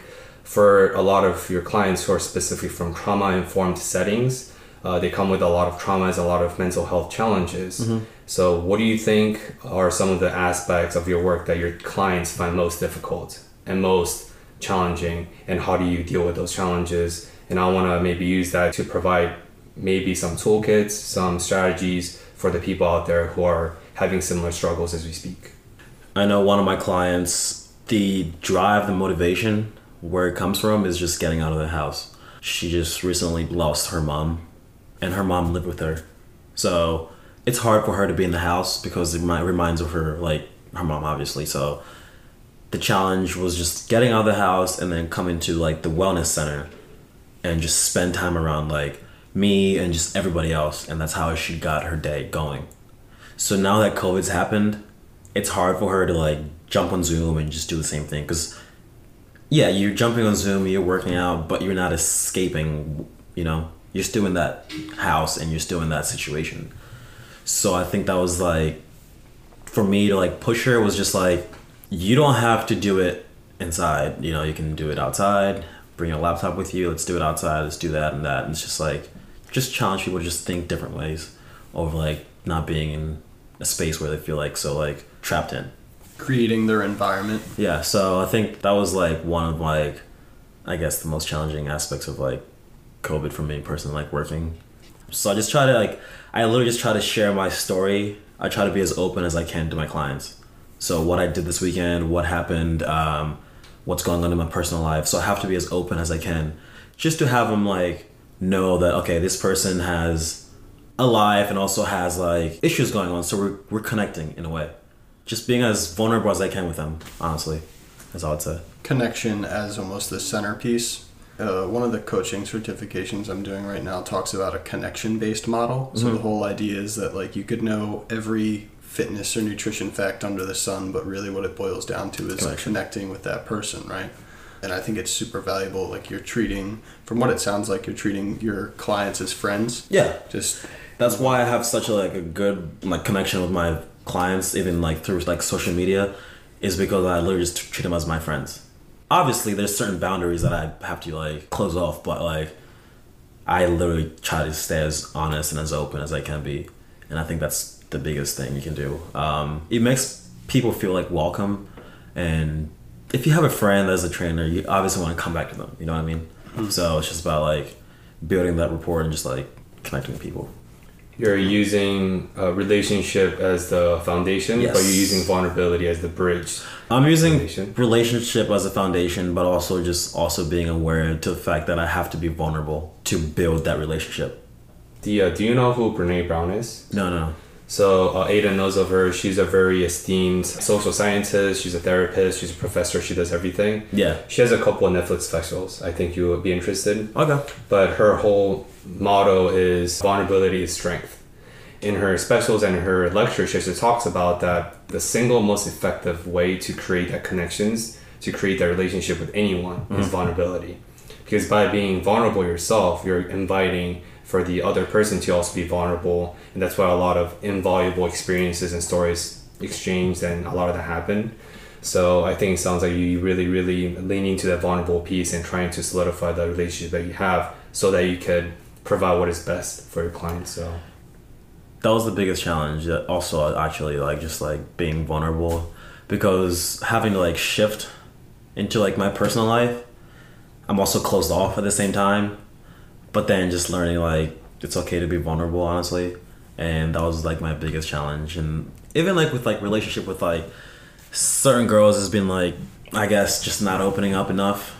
for a lot of your clients who are specifically from trauma informed settings, uh, they come with a lot of traumas, a lot of mental health challenges. So, what do you think are some of the aspects of your work that your clients find most difficult and most challenging, and how do you deal with those challenges? And I want to maybe use that to provide maybe some toolkits, some strategies for the people out there who are having similar struggles as we speak. I know one of my clients, the drive, the motivation, where it comes from is just getting out of the house. She just recently lost her mom, and her mom lived with her. So it's hard for her to be in the house because it reminds of her like her mom obviously. So the challenge was just getting out of the house and then coming to like the wellness center and just spend time around like me and just everybody else and that's how she got her day going. So now that COVID's happened, it's hard for her to like jump on Zoom and just do the same thing because yeah, you're jumping on Zoom, you're working out, but you're not escaping, you know? You're still in that house and you're still in that situation. So I think that was like for me to like push her was just like you don't have to do it inside. You know, you can do it outside. Bring your laptop with you. Let's do it outside. Let's do that and that. And it's just like just challenge people to just think different ways over like not being in a space where they feel like so like trapped in. Creating their environment. Yeah, so I think that was like one of like I guess the most challenging aspects of like COVID for me personally, like working. So I just try to like I literally just try to share my story. I try to be as open as I can to my clients. So what I did this weekend, what happened, um, what's going on in my personal life. So I have to be as open as I can, just to have them like know that okay, this person has a life and also has like issues going on. So we're we're connecting in a way, just being as vulnerable as I can with them. Honestly, that's all I'd say. Connection as almost the centerpiece. Uh, one of the coaching certifications I'm doing right now talks about a connection based model. So Mm-hmm. the whole idea is that like you could know every fitness or nutrition fact under the sun, but really what it boils down to is Connection. connecting with that person, right? And I think it's super valuable. Like you're treating, from what it sounds like, you're treating your clients as friends. Yeah, Just that's why I have such a like a good like connection with my clients, even like through like social media, is because I literally just treat them as my friends. Obviously, there's certain boundaries that I have to like close off, but like I literally try to stay as honest and as open as I can be, and I think that's the biggest thing you can do. Um, it makes people feel like welcome, and if you have a friend that's a trainer, you obviously want to come back to them. You know what I mean? So it's just about like building that rapport and just like connecting with people. You're using a relationship as the foundation, Yes. but you're using vulnerability as the bridge. I'm using Foundation. relationship as a foundation, but also just also being aware to the fact that I have to be vulnerable to build that relationship. The, uh, do you know who Brene Brown is? No, no. So uh, Ada knows of her. She's a very esteemed social scientist. She's a therapist. She's a professor. She does everything. Yeah. She has a couple of Netflix specials. I think you would be interested. Okay. But her whole motto is vulnerability is strength. In her specials and her lectures, she actually talks about that the single most effective way to create that connections, to create that relationship with anyone, is vulnerability. Because by being vulnerable yourself, you're inviting for the other person to also be vulnerable, and that's why a lot of invaluable experiences and stories exchanged, and a lot of that happen. So I think it sounds like you really, really leaning to that vulnerable piece and trying to solidify the relationship that you have, so that you could provide what is best for your clients. So That was the biggest challenge. that Also, actually, like just like being vulnerable, because having to like shift into like my personal life, I'm also closed off at the same time. But then just learning like it's okay to be vulnerable, honestly, and that was like my biggest challenge. And even like with like relationship with like certain girls has been like I guess just not opening up enough.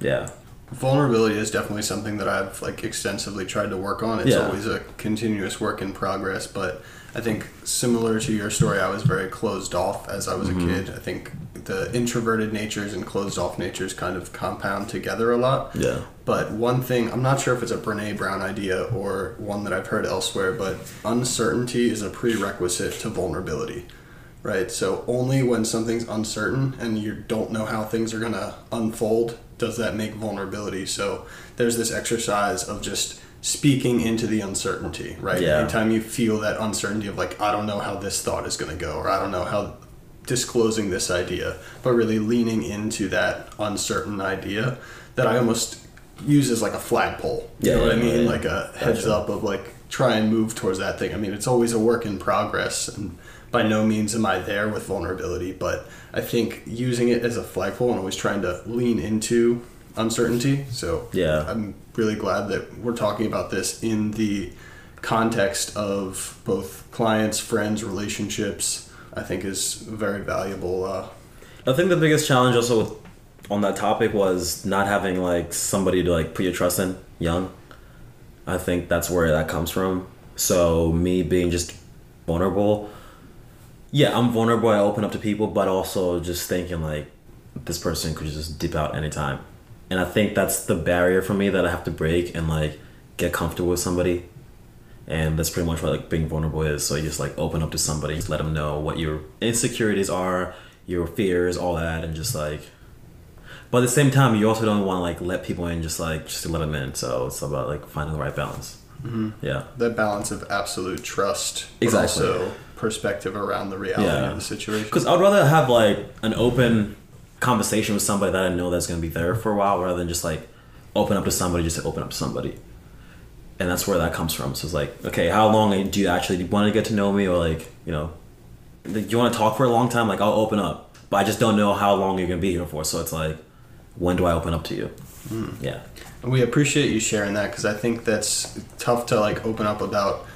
Yeah. vulnerability is definitely something that I've like extensively tried to work on. It's Yeah. always a continuous work in progress, but I think similar to your story, I was very closed off as I was Mm-hmm. a kid. I think the introverted natures and closed off natures kind of compound together a lot. Yeah. But one thing, I'm not sure if it's a Brene Brown idea or one that I've heard elsewhere, but uncertainty is a prerequisite to vulnerability. Right? So only when something's uncertain and you don't know how things are going to unfold does that make vulnerability. So there's this exercise of just speaking into the uncertainty, right? Yeah. Anytime you feel that uncertainty of like, I don't know how this thought is going to go, or I don't know how disclosing this idea, but really leaning into that uncertain idea that I almost use as like a flagpole. You Yeah, know what I mean? yeah. Like a heads Gotcha. up of like try and move towards that thing. I mean, it's always a work in progress, and by no means am I there with vulnerability, but I think using it as a flagpole and always trying to lean into uncertainty. So Yeah. I'm really glad that we're talking about this in the context of both clients, friends, relationships. I think is very valuable. Uh, I think the biggest challenge also with, on that topic was not having like somebody to like put your trust in young. I think that's where that comes from. So me being just vulnerable, yeah, I'm vulnerable. I open up to people, but also just thinking like this person could just dip out anytime, and I think that's the barrier for me that I have to break and like get comfortable with somebody, and that's pretty much what like being vulnerable is. So you just like open up to somebody, just let them know what your insecurities are, your fears, all that, and just like. But at the same time, you also don't want to like let people in, just like just to let them in. So it's about like finding the right balance. Mm-hmm. Yeah. the balance of absolute trust, but Exactly. also perspective around the reality Yeah. of the situation. Because I'd rather have like an open conversation with somebody that I know that's gonna be there for a while, rather than just like open up to somebody just to open up to somebody. And that's where that comes from. So it's like, okay, how long do you actually want to get to know me, or like, you know, like, you want to talk for a long time? Like, I'll open up, but I just don't know how long you're gonna be here for. So it's like, when do I open up to you? Yeah. And we appreciate you sharing that because I think that's tough to like open up about.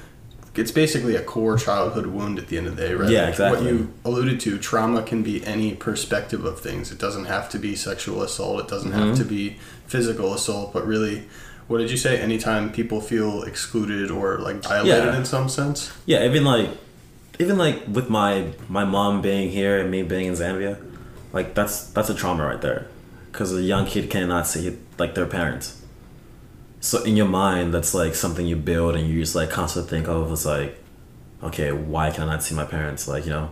It's basically a core childhood wound at the end of the day, right? Yeah, exactly. What you alluded to, trauma can be any perspective of things. It doesn't have to be sexual assault. It doesn't Mm-hmm. have to be physical assault. But really, what did you say? Anytime people feel excluded or like violated Yeah. in some sense. Yeah, even like, even like with my my mom being here and me being in Zambia, like that's that's a trauma right there, because a young kid cannot see like their parents. So in your mind, that's like something you build, and you just like constantly think of as like, okay, why can I not see my parents? Like you know,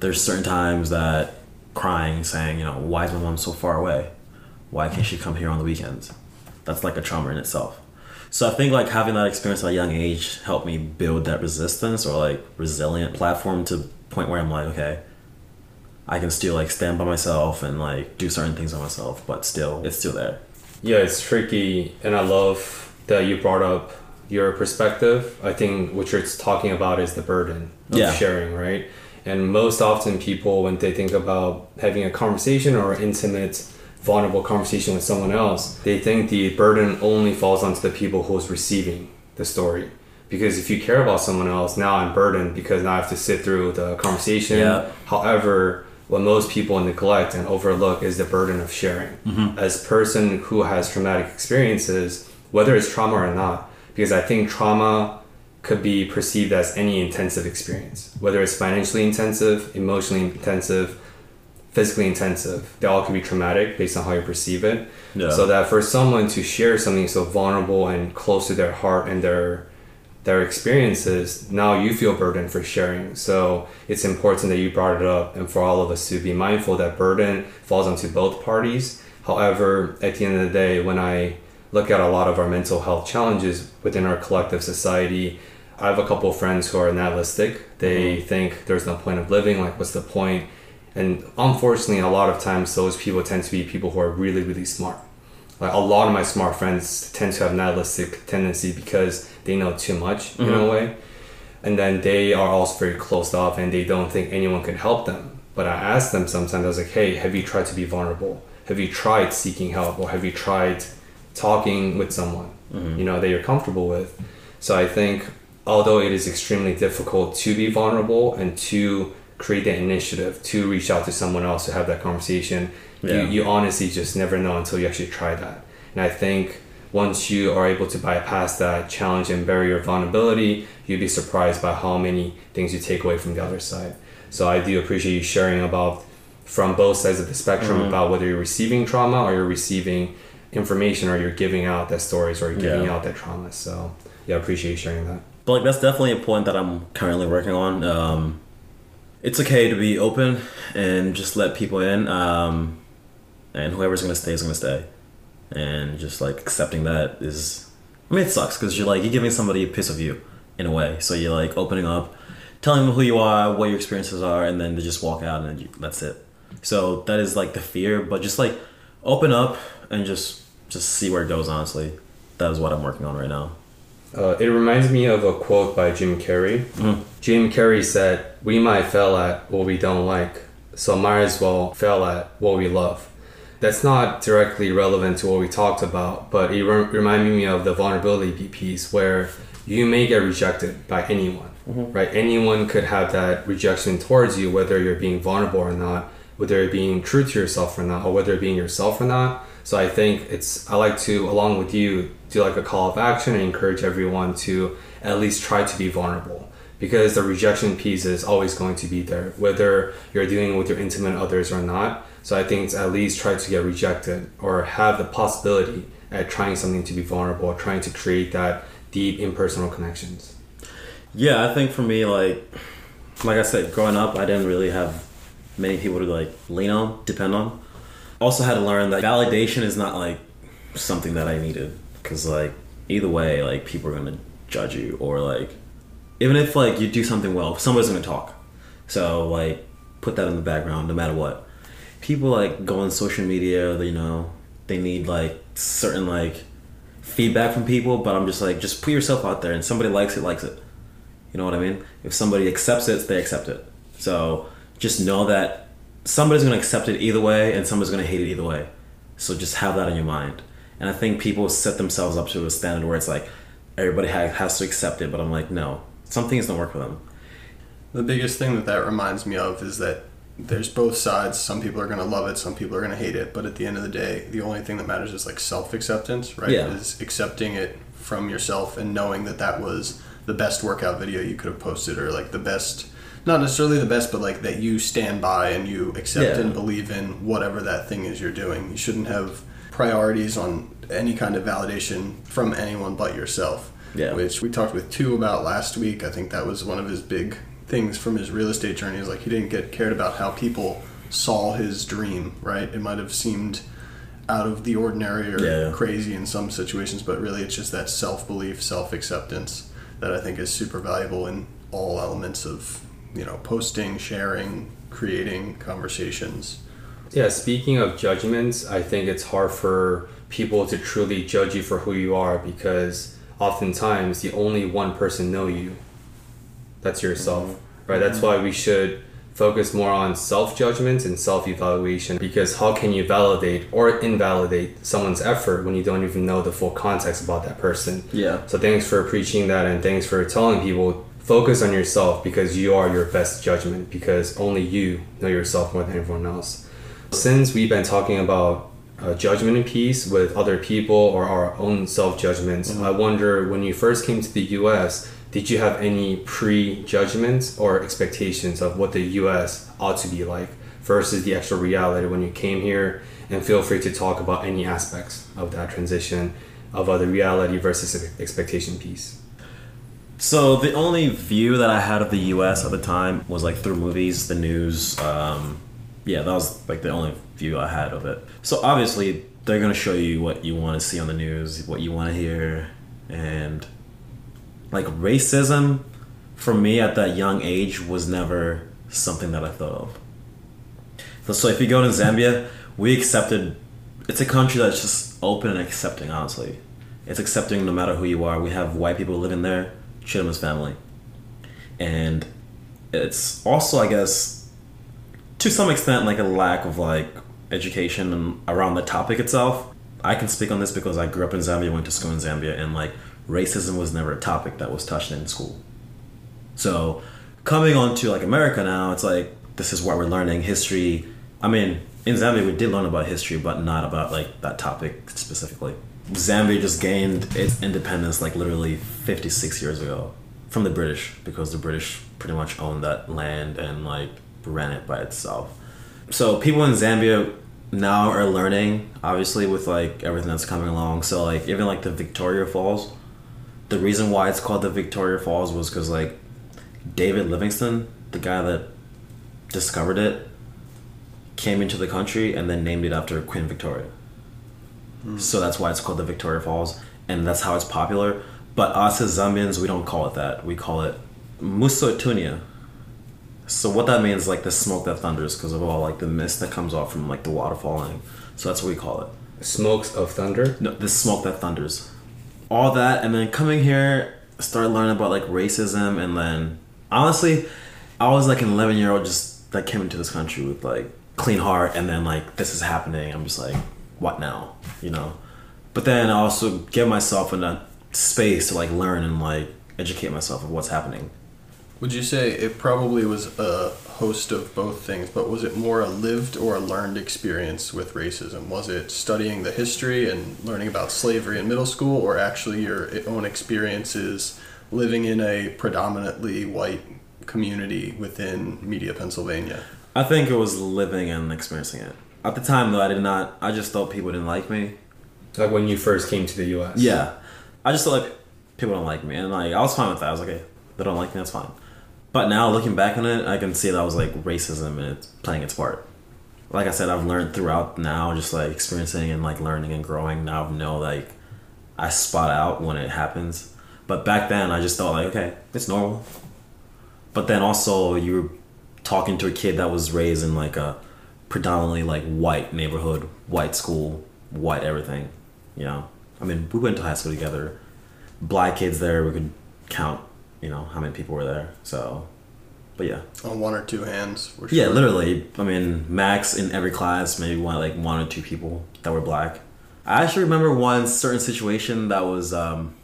there's certain times that crying, saying you know, why is my mom so far away? Why can't she come here on the weekends? That's like a trauma in itself. So I think like having that experience at a young age helped me build that resistance or like resilient platform to point where I'm like, okay, I can still like stand by myself and like do certain things by myself, but still it's still there. Yeah, it's tricky, and I love that you brought up your perspective. I think what you're talking about is the burden of Yeah. sharing, right? And most often, people, when they think about having a conversation or an intimate, vulnerable conversation with someone else, they think the burden only falls onto the people who's receiving the story. Because if you care about someone else, now I'm burdened because now I have to sit through the conversation. Yeah. However, what most people neglect and overlook is the burden of sharing. Mm-hmm. As a person who has traumatic experiences, whether it's trauma or not, because I think trauma could be perceived as any intensive experience, whether it's financially intensive, emotionally intensive, physically intensive. They all could be traumatic based on how you perceive it. Yeah. So that for someone to share something so vulnerable and close to their heart and their their experiences, now you feel burdened for sharing. So it's important that you brought it up and for all of us to be mindful that burden falls onto both parties. However, at the end of the day, when I look at a lot of our mental health challenges within our collective society, I have a couple of friends who are nihilistic. They mm-hmm. think there's no point of living, like what's the point? And unfortunately, a lot of times those people tend to be people who are really, really smart like a lot of my smart friends tend to have nihilistic tendency because they know too much in a mm-hmm. way. And then they are also very closed off and they don't think anyone can help them. But i ask them sometimes i was like hey have you tried to be vulnerable? Have you tried seeking help? Or have you tried talking with someone mm-hmm. you know that you're comfortable with? So i think although it is extremely difficult to be vulnerable and to create the initiative to reach out to someone else to have that conversation Yeah. you, you honestly just never know until you actually try that. And i think once you are able to bypass that challenge and barrier of vulnerability you'd be surprised by how many things you take away from the other side. So i do appreciate you sharing about from both sides of the spectrum about whether you're receiving trauma or you're receiving information or you're giving out that stories or you're giving Yeah. out that trauma. So yeah i appreciate you sharing that. But like that's definitely a point that I'm currently working on. Um, it's okay to be open and just let people in, um, and whoever's gonna stay is gonna stay, and just like accepting that is. I mean, it sucks because you're like you're giving somebody a piece of you, in a way. So you're like opening up, telling them who you are, what your experiences are, and then they just walk out and you, that's it. So that is like the fear, but just like open up and just just see where it goes. Honestly, that is what I'm working on right now. Uh, it reminds me of a quote by Jim Carrey. Jim Carrey said, "We might fail at what we don't like, so might as well fail at what we love." That's not directly relevant to what we talked about, but it re- reminded me of the vulnerability piece where you may get rejected by anyone, mm-hmm. right? Anyone could have that rejection towards you, whether you're being vulnerable or not, whether you're being true to yourself or not, or whether you're being yourself or not. So I think it's I like to, along with you, do like a call of action and encourage everyone to at least try to be vulnerable because the rejection piece is always going to be there, whether you're dealing with your intimate others or not. So I think it's at least try to get rejected or have the possibility at trying something to be vulnerable, trying to create that deep impersonal connections. Yeah, I think for me, like, like I said, growing up, I didn't really have many people to like lean on, depend on. Also, had to learn that validation is not like something that I needed because like either way, like people are gonna judge you or like even if like you do something well, somebody's gonna talk. So like put that in the background no matter what. People like go on social media, you know, they need like certain like feedback from people, but I'm just like just put yourself out there and somebody likes it, likes it. You know what I mean? If somebody accepts it, they accept it. So just know that somebody's gonna accept it either way and somebody's gonna hate it either way. So just have that in your mind. And I think people set themselves up to a standard where it's like everybody has to accept it, but I'm like, no, some things don't work for them. The biggest thing that that reminds me of is that there's both sides. Some people are going to love it, some people are going to hate it. But at the end of the day, the only thing that matters is like self acceptance, right? Yeah. Is accepting it from yourself and knowing that that was the best workout video you could have posted or like the best not necessarily the best but like that you stand by and you accept Yeah. and believe in whatever that thing is you're doing you shouldn't have priorities on any kind of validation from anyone but yourself Yeah. which we talked with two about last week i think that was one of his big things from his real estate journey is like he didn't get cared about how people saw his dream right it might have seemed out of the ordinary or Yeah. crazy in some situations, but really it's just that self belief, self acceptance that I think is super valuable in all elements of you know posting, sharing, creating conversations. Yeah, speaking of judgments, I think it's hard for people to truly judge you for who you are because oftentimes the only one person know you. That's yourself, mm-hmm. right? That's mm-hmm. why we should focus more on self judgment and self evaluation because how can you validate or invalidate someone's effort when you don't even know the full context about that person? Yeah. So thanks for preaching that and thanks for telling people focus on yourself because you are your best judgment because only you know yourself more than everyone else. Since we've been talking about uh, judgment and peace with other people or our own self judgments, mm-hmm. I wonder when you first came to the US, did you have any prejudgments or expectations of what the US ought to be like versus the actual reality when you came here? And feel free to talk about any aspects of that transition of uh, the reality versus expectation piece. So the only view that I had of the U.S. at the time was like through movies, the news. Um, yeah, that was like the only view I had of it. So obviously they're gonna show you what you want to see on the news, what you want to hear, and like racism for me at that young age was never something that I thought of. So- if you go to Zambia, we accepted. It's a country that's just open and accepting. Honestly, it's accepting no matter who you are. We have white people living there, Chittima's family, and it's also, I guess, to some extent, like a lack of like education around the topic itself. I can speak on this because I grew up in Zambia, went to school in Zambia, and like racism was never a topic that was touched in school. So coming on to like America now, it's like this is what we're learning history. I mean, in Zambia we did learn about history, but not about like that topic specifically. Zambia just gained its independence like literally 56 years ago from the British because the British pretty much owned that land and like ran it by itself. So people in Zambia now are learning, obviously, with like everything that's coming along. So like even like the Victoria Falls, the reason why it's called the Victoria Falls was because like David Livingstone, the guy that discovered it, came into the country and then named it after Queen Victoria. Hmm. So that's why it's called the Victoria Falls, and that's how it's popular. But us as Zambians, we don't call it that. We call it Mosi-oa-Tunya. So what that means, like the smoke that thunders, because of all like the mist that comes off from like the water falling. So that's what we call it. Smokes of Thunder. No, the smoke that thunders. All that, and then coming here, start learning about like racism, and then honestly, I was like an 11 year old just that came into this country with like clean heart, and then like this is happening. I'm just like, what now? You know. But then I also give myself a space to like learn and like educate myself of what's happening. Would you say it probably was a host of both things, but was it more a lived or a learned experience with racism? Was it studying the history and learning about slavery in middle school, or actually your own experiences living in a predominantly white community within Media, Pennsylvania? I think it was living and experiencing it. At the time, though, I did not. I just thought people didn't like me. Like when you first came to the U.S. Yeah, I just thought like people don't like me, and like I was fine with that. I was like, okay, they don't like me, that's fine. But now looking back on it, I can see that was like racism and it's playing its part. Like I said, I've learned throughout now, just like experiencing and like learning and growing. Now I know like I spot out when it happens. But back then, I just thought like, okay, it's normal. But then also, you're talking to a kid that was raised in like a predominantly like white neighborhood, white school, white everything. You know, I mean, we went to high school together. Black kids there, we could count you know how many people were there. So, but yeah, on one or two hands. For sure. Yeah, literally. I mean, max in every class, maybe one like one or two people that were black. I actually remember one certain situation that was, um,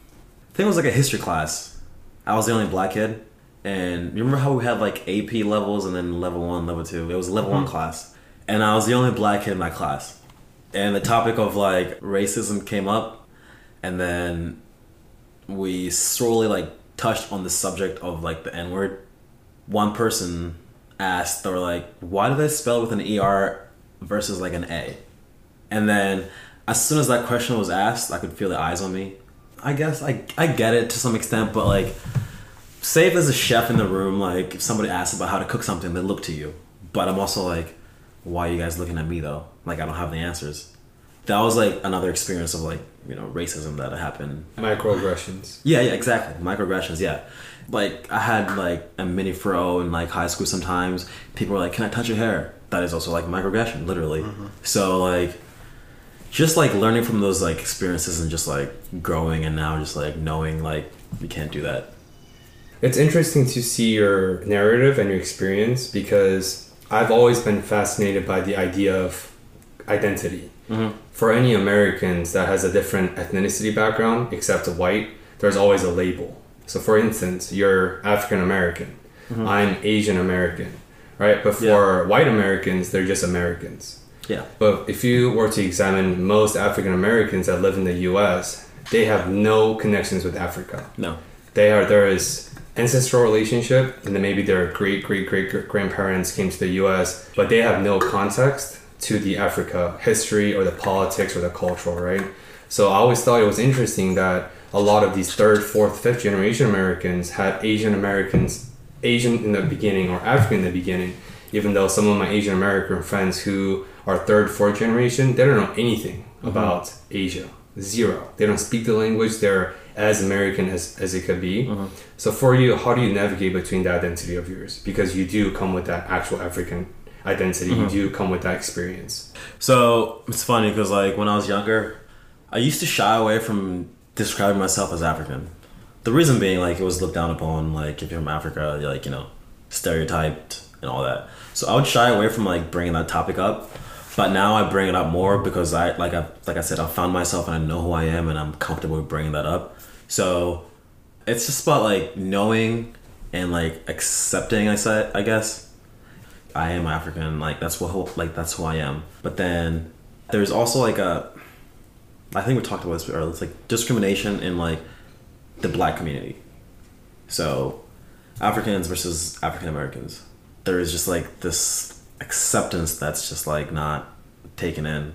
I think it was like a history class. I was the only black kid, and you remember how we had like AP levels and then level one, level two. It was a level mm-hmm. one class, and I was the only black kid in my class, and the topic of like racism came up, and then we slowly like touched on the subject of like the N word, one person asked, or like, why do they spell with an ER versus like an A? And then as soon as that question was asked, I could feel the eyes on me. I guess I, I get it to some extent, but like, say if there's a chef in the room, like if somebody asks about how to cook something, they look to you. But I'm also like, why are you guys looking at me though? Like I don't have the answers that was like another experience of like you know racism that happened. Microaggressions. Yeah, yeah, exactly. Microaggressions. Yeah, like I had like a mini fro in like high school. Sometimes people were like, "Can I touch your hair?" That is also like microaggression, literally. Mm-hmm. So like, just like learning from those like experiences and just like growing and now just like knowing like you can't do that. It's interesting to see your narrative and your experience because I've always been fascinated by the idea of identity Mm-hmm. For any Americans that has a different ethnicity background except white, there's always a label. So, for instance, you're African American. Mm-hmm. I'm Asian American, right? But for yeah. white Americans, they're just Americans. Yeah. But if you were to examine most African Americans that live in the U.S., they have no connections with Africa. No. They are there is ancestral relationship, and then maybe their great great great grandparents came to the U.S., but they have no context to the Africa history or the politics or the cultural, right? So I always thought it was interesting that a lot of these third, fourth, fifth generation Americans had Asian Americans, Asian in the beginning or African in the beginning, even though some of my Asian American friends who are third, fourth generation, they don't know anything mm-hmm. about Asia. Zero. They don't speak the language. They're as American as, as it could be. Mm-hmm. So for you, how do you navigate between the identity of yours? Because you do come with that actual African identity. Mm-hmm. You do come with that experience. So it's funny because like when I was younger, I used to shy away from describing myself as African. The reason being like it was looked down upon. Like if you're from Africa, you're like you know stereotyped and all that. So I would shy away from like bringing that topic up. But now I bring it up more because I like I like I said I found myself and I know who I am and I'm comfortable with bringing that up. So it's just about like knowing and like accepting. I said I guess I am African. Like that's what like that's who I am. But then there's also like a I think we talked about this earlier. It's like discrimination in like the black community. So Africans versus African Americans. There is just like this acceptance that's just like not taken in.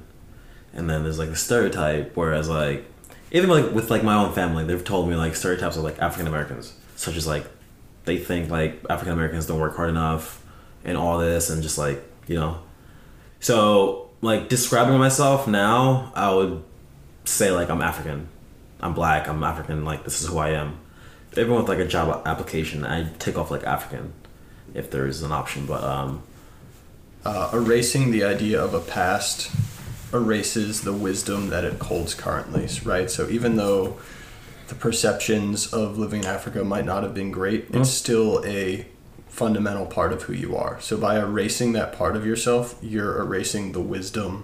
And then there's like the stereotype whereas like even like with like my own family, they've told me like stereotypes of like African Americans. Such as like they think like African Americans don't work hard enough and all this and just like you know. So like describing myself now i would say like i'm african. I'm black i'm african like this is who i am. Even with like a job application i take off like african if there is an option but um uh, erasing the idea of a past erases the wisdom that it holds currently right? So even though the perceptions of living in africa might not have been great mm-hmm. it's still a fundamental part of who you are. So by erasing that part of yourself, you're erasing the wisdom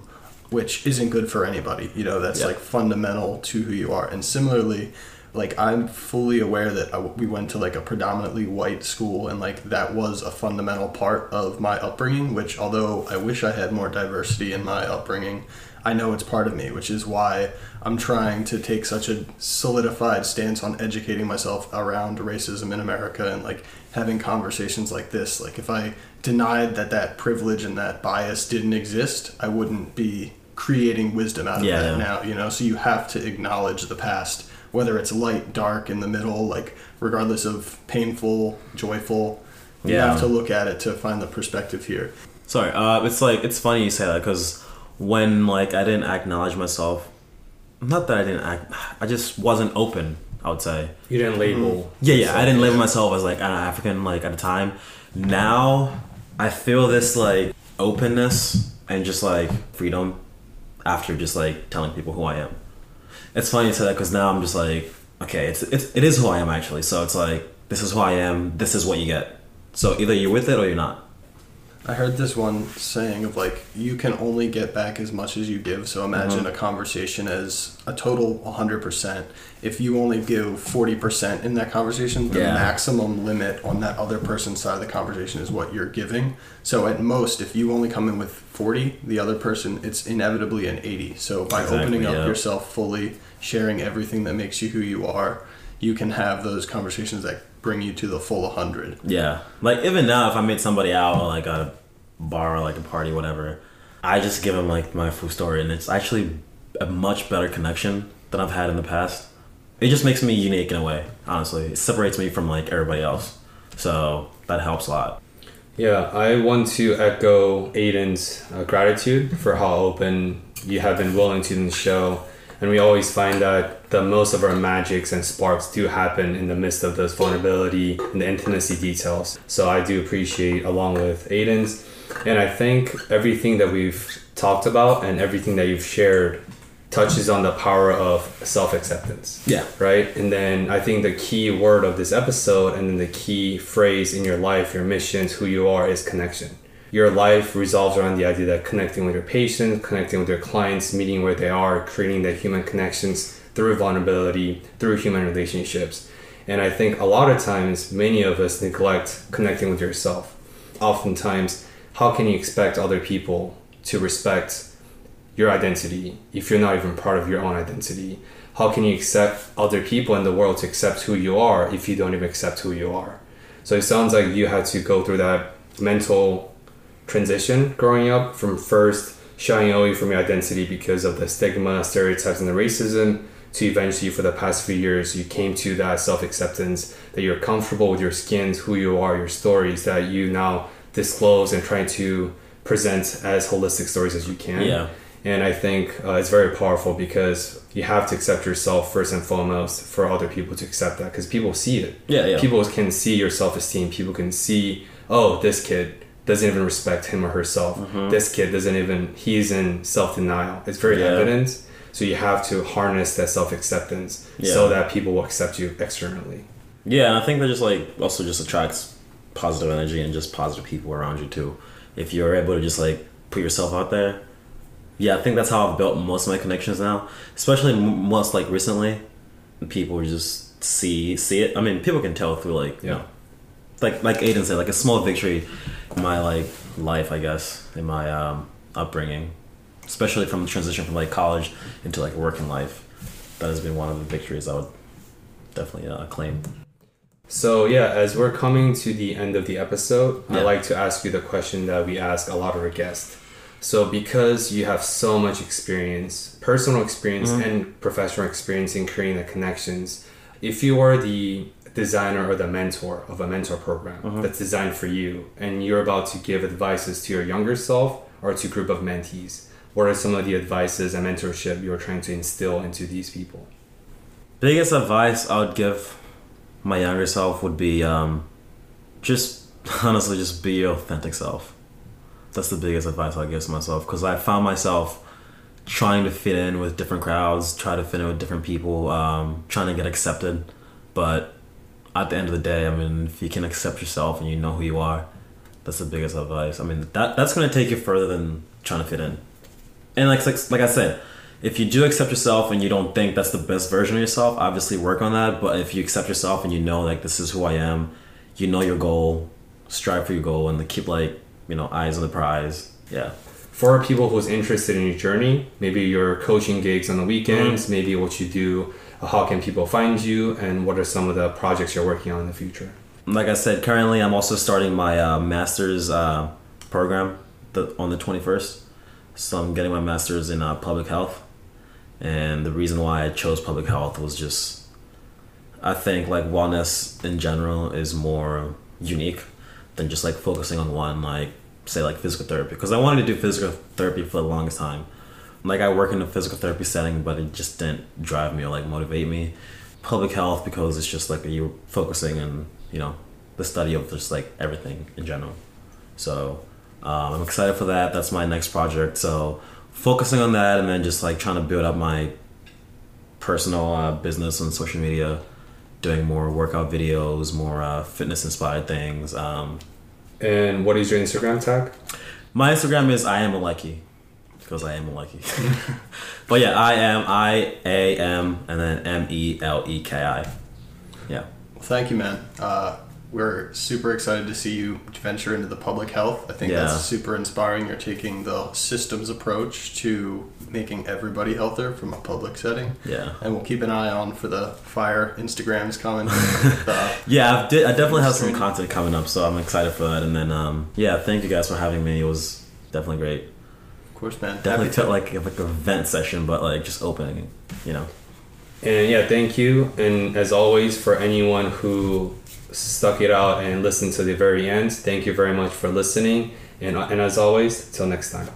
which isn't good for anybody. You know, that's like fundamental to who you are. And similarly, like I'm fully aware that I, we went to like a predominantly white school and like that was a fundamental part of my upbringing which although I wish I had more diversity in my upbringing I know it's part of me which is why I'm trying to take such a solidified stance on educating myself around racism in America and like having conversations like this like if I denied that that privilege and that bias didn't exist I wouldn't be creating wisdom out of Yeah, that yeah. now you know so you have to acknowledge the past whether it's light dark in the middle like regardless of painful joyful you Yeah. have to look at it to find the perspective here Sorry, uh, it's like it's funny you say that because when like I didn't acknowledge myself, not that I didn't act, I just wasn't open. I would say. You didn't label. Mm-hmm. Yeah, yeah. I didn't label myself as like an African like at the time. Now I feel this like openness and just like freedom after just like telling people who I am. It's funny you say that because now I'm just like, okay, it's, it's it is who I am actually. So it's like this is who I am. This is what you get. So either you're with it or you're not. I heard this one saying of like you can only get back as much as you give. So imagine Mm-hmm. a conversation as a total 100%. If you only give 40% in that conversation, the Yeah. maximum limit on that other person's side of the conversation is what you're giving. So at most, if you only come in with 40, the other person it's inevitably an 80. So by Exactly, opening up yeah. yourself fully, sharing everything that makes you who you are, you can have those conversations that bring you to the full 100. Yeah. Like even now, if I meet somebody out or like a bar or like a party, whatever, I just give them like my full story, and it's actually a much better connection than I've had in the past. It just makes me unique in a way. Honestly, it separates me from like everybody else, so that helps a lot. Yeah, I want to echo Aiden's uh, gratitude for how open you have been willing to the show. And we always find that the most of our magics and sparks do happen in the midst of those vulnerability and the intimacy details. So I do appreciate along with Aiden's. And I think everything that we've talked about and everything that you've shared touches on the power of self acceptance Yeah. right? And then I think the key word of this episode and then the key phrase in your life, your missions, who you are is connection. Your life revolves around the idea that connecting with your patients, connecting with your clients, meeting where they are, creating the human connections through vulnerability, through human relationships. And I think a lot of times, many of us neglect connecting with yourself. Oftentimes, how can you expect other people to respect your identity if you're not even part of your own identity? How can you accept other people in the world to accept who you are if you don't even accept who you are? So it sounds like you had to go through that mental transition growing up from first shying away from your identity because of the stigma, stereotypes, and the racism to eventually for the past few years you came to that self-acceptance that you're comfortable with your skins who you are, your stories that you now disclose and try to present as holistic stories as you can. Yeah. And I think uh, it's very powerful because you have to accept yourself first and foremost for other people to accept that because people see it. Yeah, yeah. People can see your self esteem. People can see, oh, this kid doesn't even respect him or herself. This kid doesn't even, he's in self denial. It's very Mm-hmm. Yeah. evident. So you have to harness that self acceptance Yeah. so that people will accept you externally. Yeah, and I think that just like also just attracts positive energy and just positive people around you too. If you're able to just like put yourself out there. Yeah, I think that's how I've built most of my connections now, especially m- most like recently. People just see see it. I mean, people can tell through like you know, like like Aiden said, like a small victory in my like life, I guess, in my um, upbringing, especially from the transition from like college into like working life. That has been one of the victories I would definitely uh, claim. So yeah, as we're coming to the end of the episode, Yeah. I'd like to ask you the question that we ask a lot of our guests. So because you have so much experience, personal experience and professional experience in creating the connections, if you are the designer or the mentor of a mentor program that's designed for you and you're about to give advices to your younger self or to a group of mentees, what are some of the advices and mentorship you're trying to instill into these people? biggest advice I would give my younger self would be um, just honestly just be your authentic self. That's the biggest advice I'd give to myself because I found myself trying to fit in with different crowds, try to fit in with different people, um, trying to get accepted. But at the end of the day, I mean, if you can accept yourself and you know who you are, that's the biggest advice. I mean, that that's gonna take you further than trying to fit in. And like like, like I said, if you do accept yourself and you don't think that's the best version of yourself, obviously work on that. But if you accept yourself and you know like this is who I am, you know your goal, strive for your goal, and keep like you know eyes on the prize. Yeah. For people who's interested in your journey, maybe your coaching gigs on the weekends, Mm-hmm. maybe what you do, how can people find you, and what are some of the projects you're working on in the future? Like I said, currently I'm also starting my uh, master's uh, program the, on the 21st. So I'm getting my master's in uh, public health. And the reason why I chose public health was just, I think like wellness in general is more unique than just like focusing on one, like say like physical therapy. Because I wanted to do physical therapy for the longest time. Like I work in a physical therapy setting, but it just didn't drive me or like motivate me. Public health because it's just like you're focusing on you know the study of just like everything in general. So um, I'm excited for that. That's my next project. So focusing on that and then just like trying to build up my personal uh, business on social media, doing more workout videos, more uh, fitness inspired things. Um, And what is your Instagram tag? my Instagram is I am Meleki because I am Meleki. but yeah, I am I A M and then M E L E K I. Yeah. Thank you, man. Uh, we're super excited to see you venture into the public health. I think Yeah. that's super inspiring. You're taking the systems approach to making everybody healthier from a public setting. Yeah. And we'll keep an eye on for the fire Instagrams coming. Yeah, I've di- I definitely have some content coming up, so I'm excited for that. And then, um, yeah, thank you guys for having me. It was definitely great. of course, man. Definitely Happy felt to- like like a vent session, but like just opening, you know. And yeah, thank you. And as always, for anyone who stuck it out and listened to the very end, thank you very much for listening. And, and as always, till next time.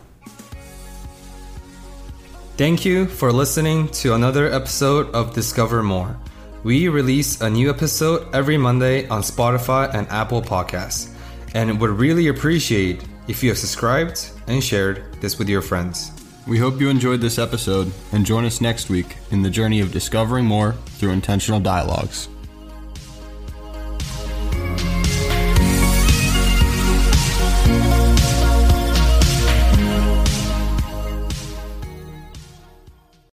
Thank you for listening to another episode of Discover More. We release a new episode every Monday on Spotify and Apple Podcasts, and would really appreciate if you have subscribed and shared this with your friends. We hope you enjoyed this episode and join us next week in the journey of discovering more through intentional dialogues.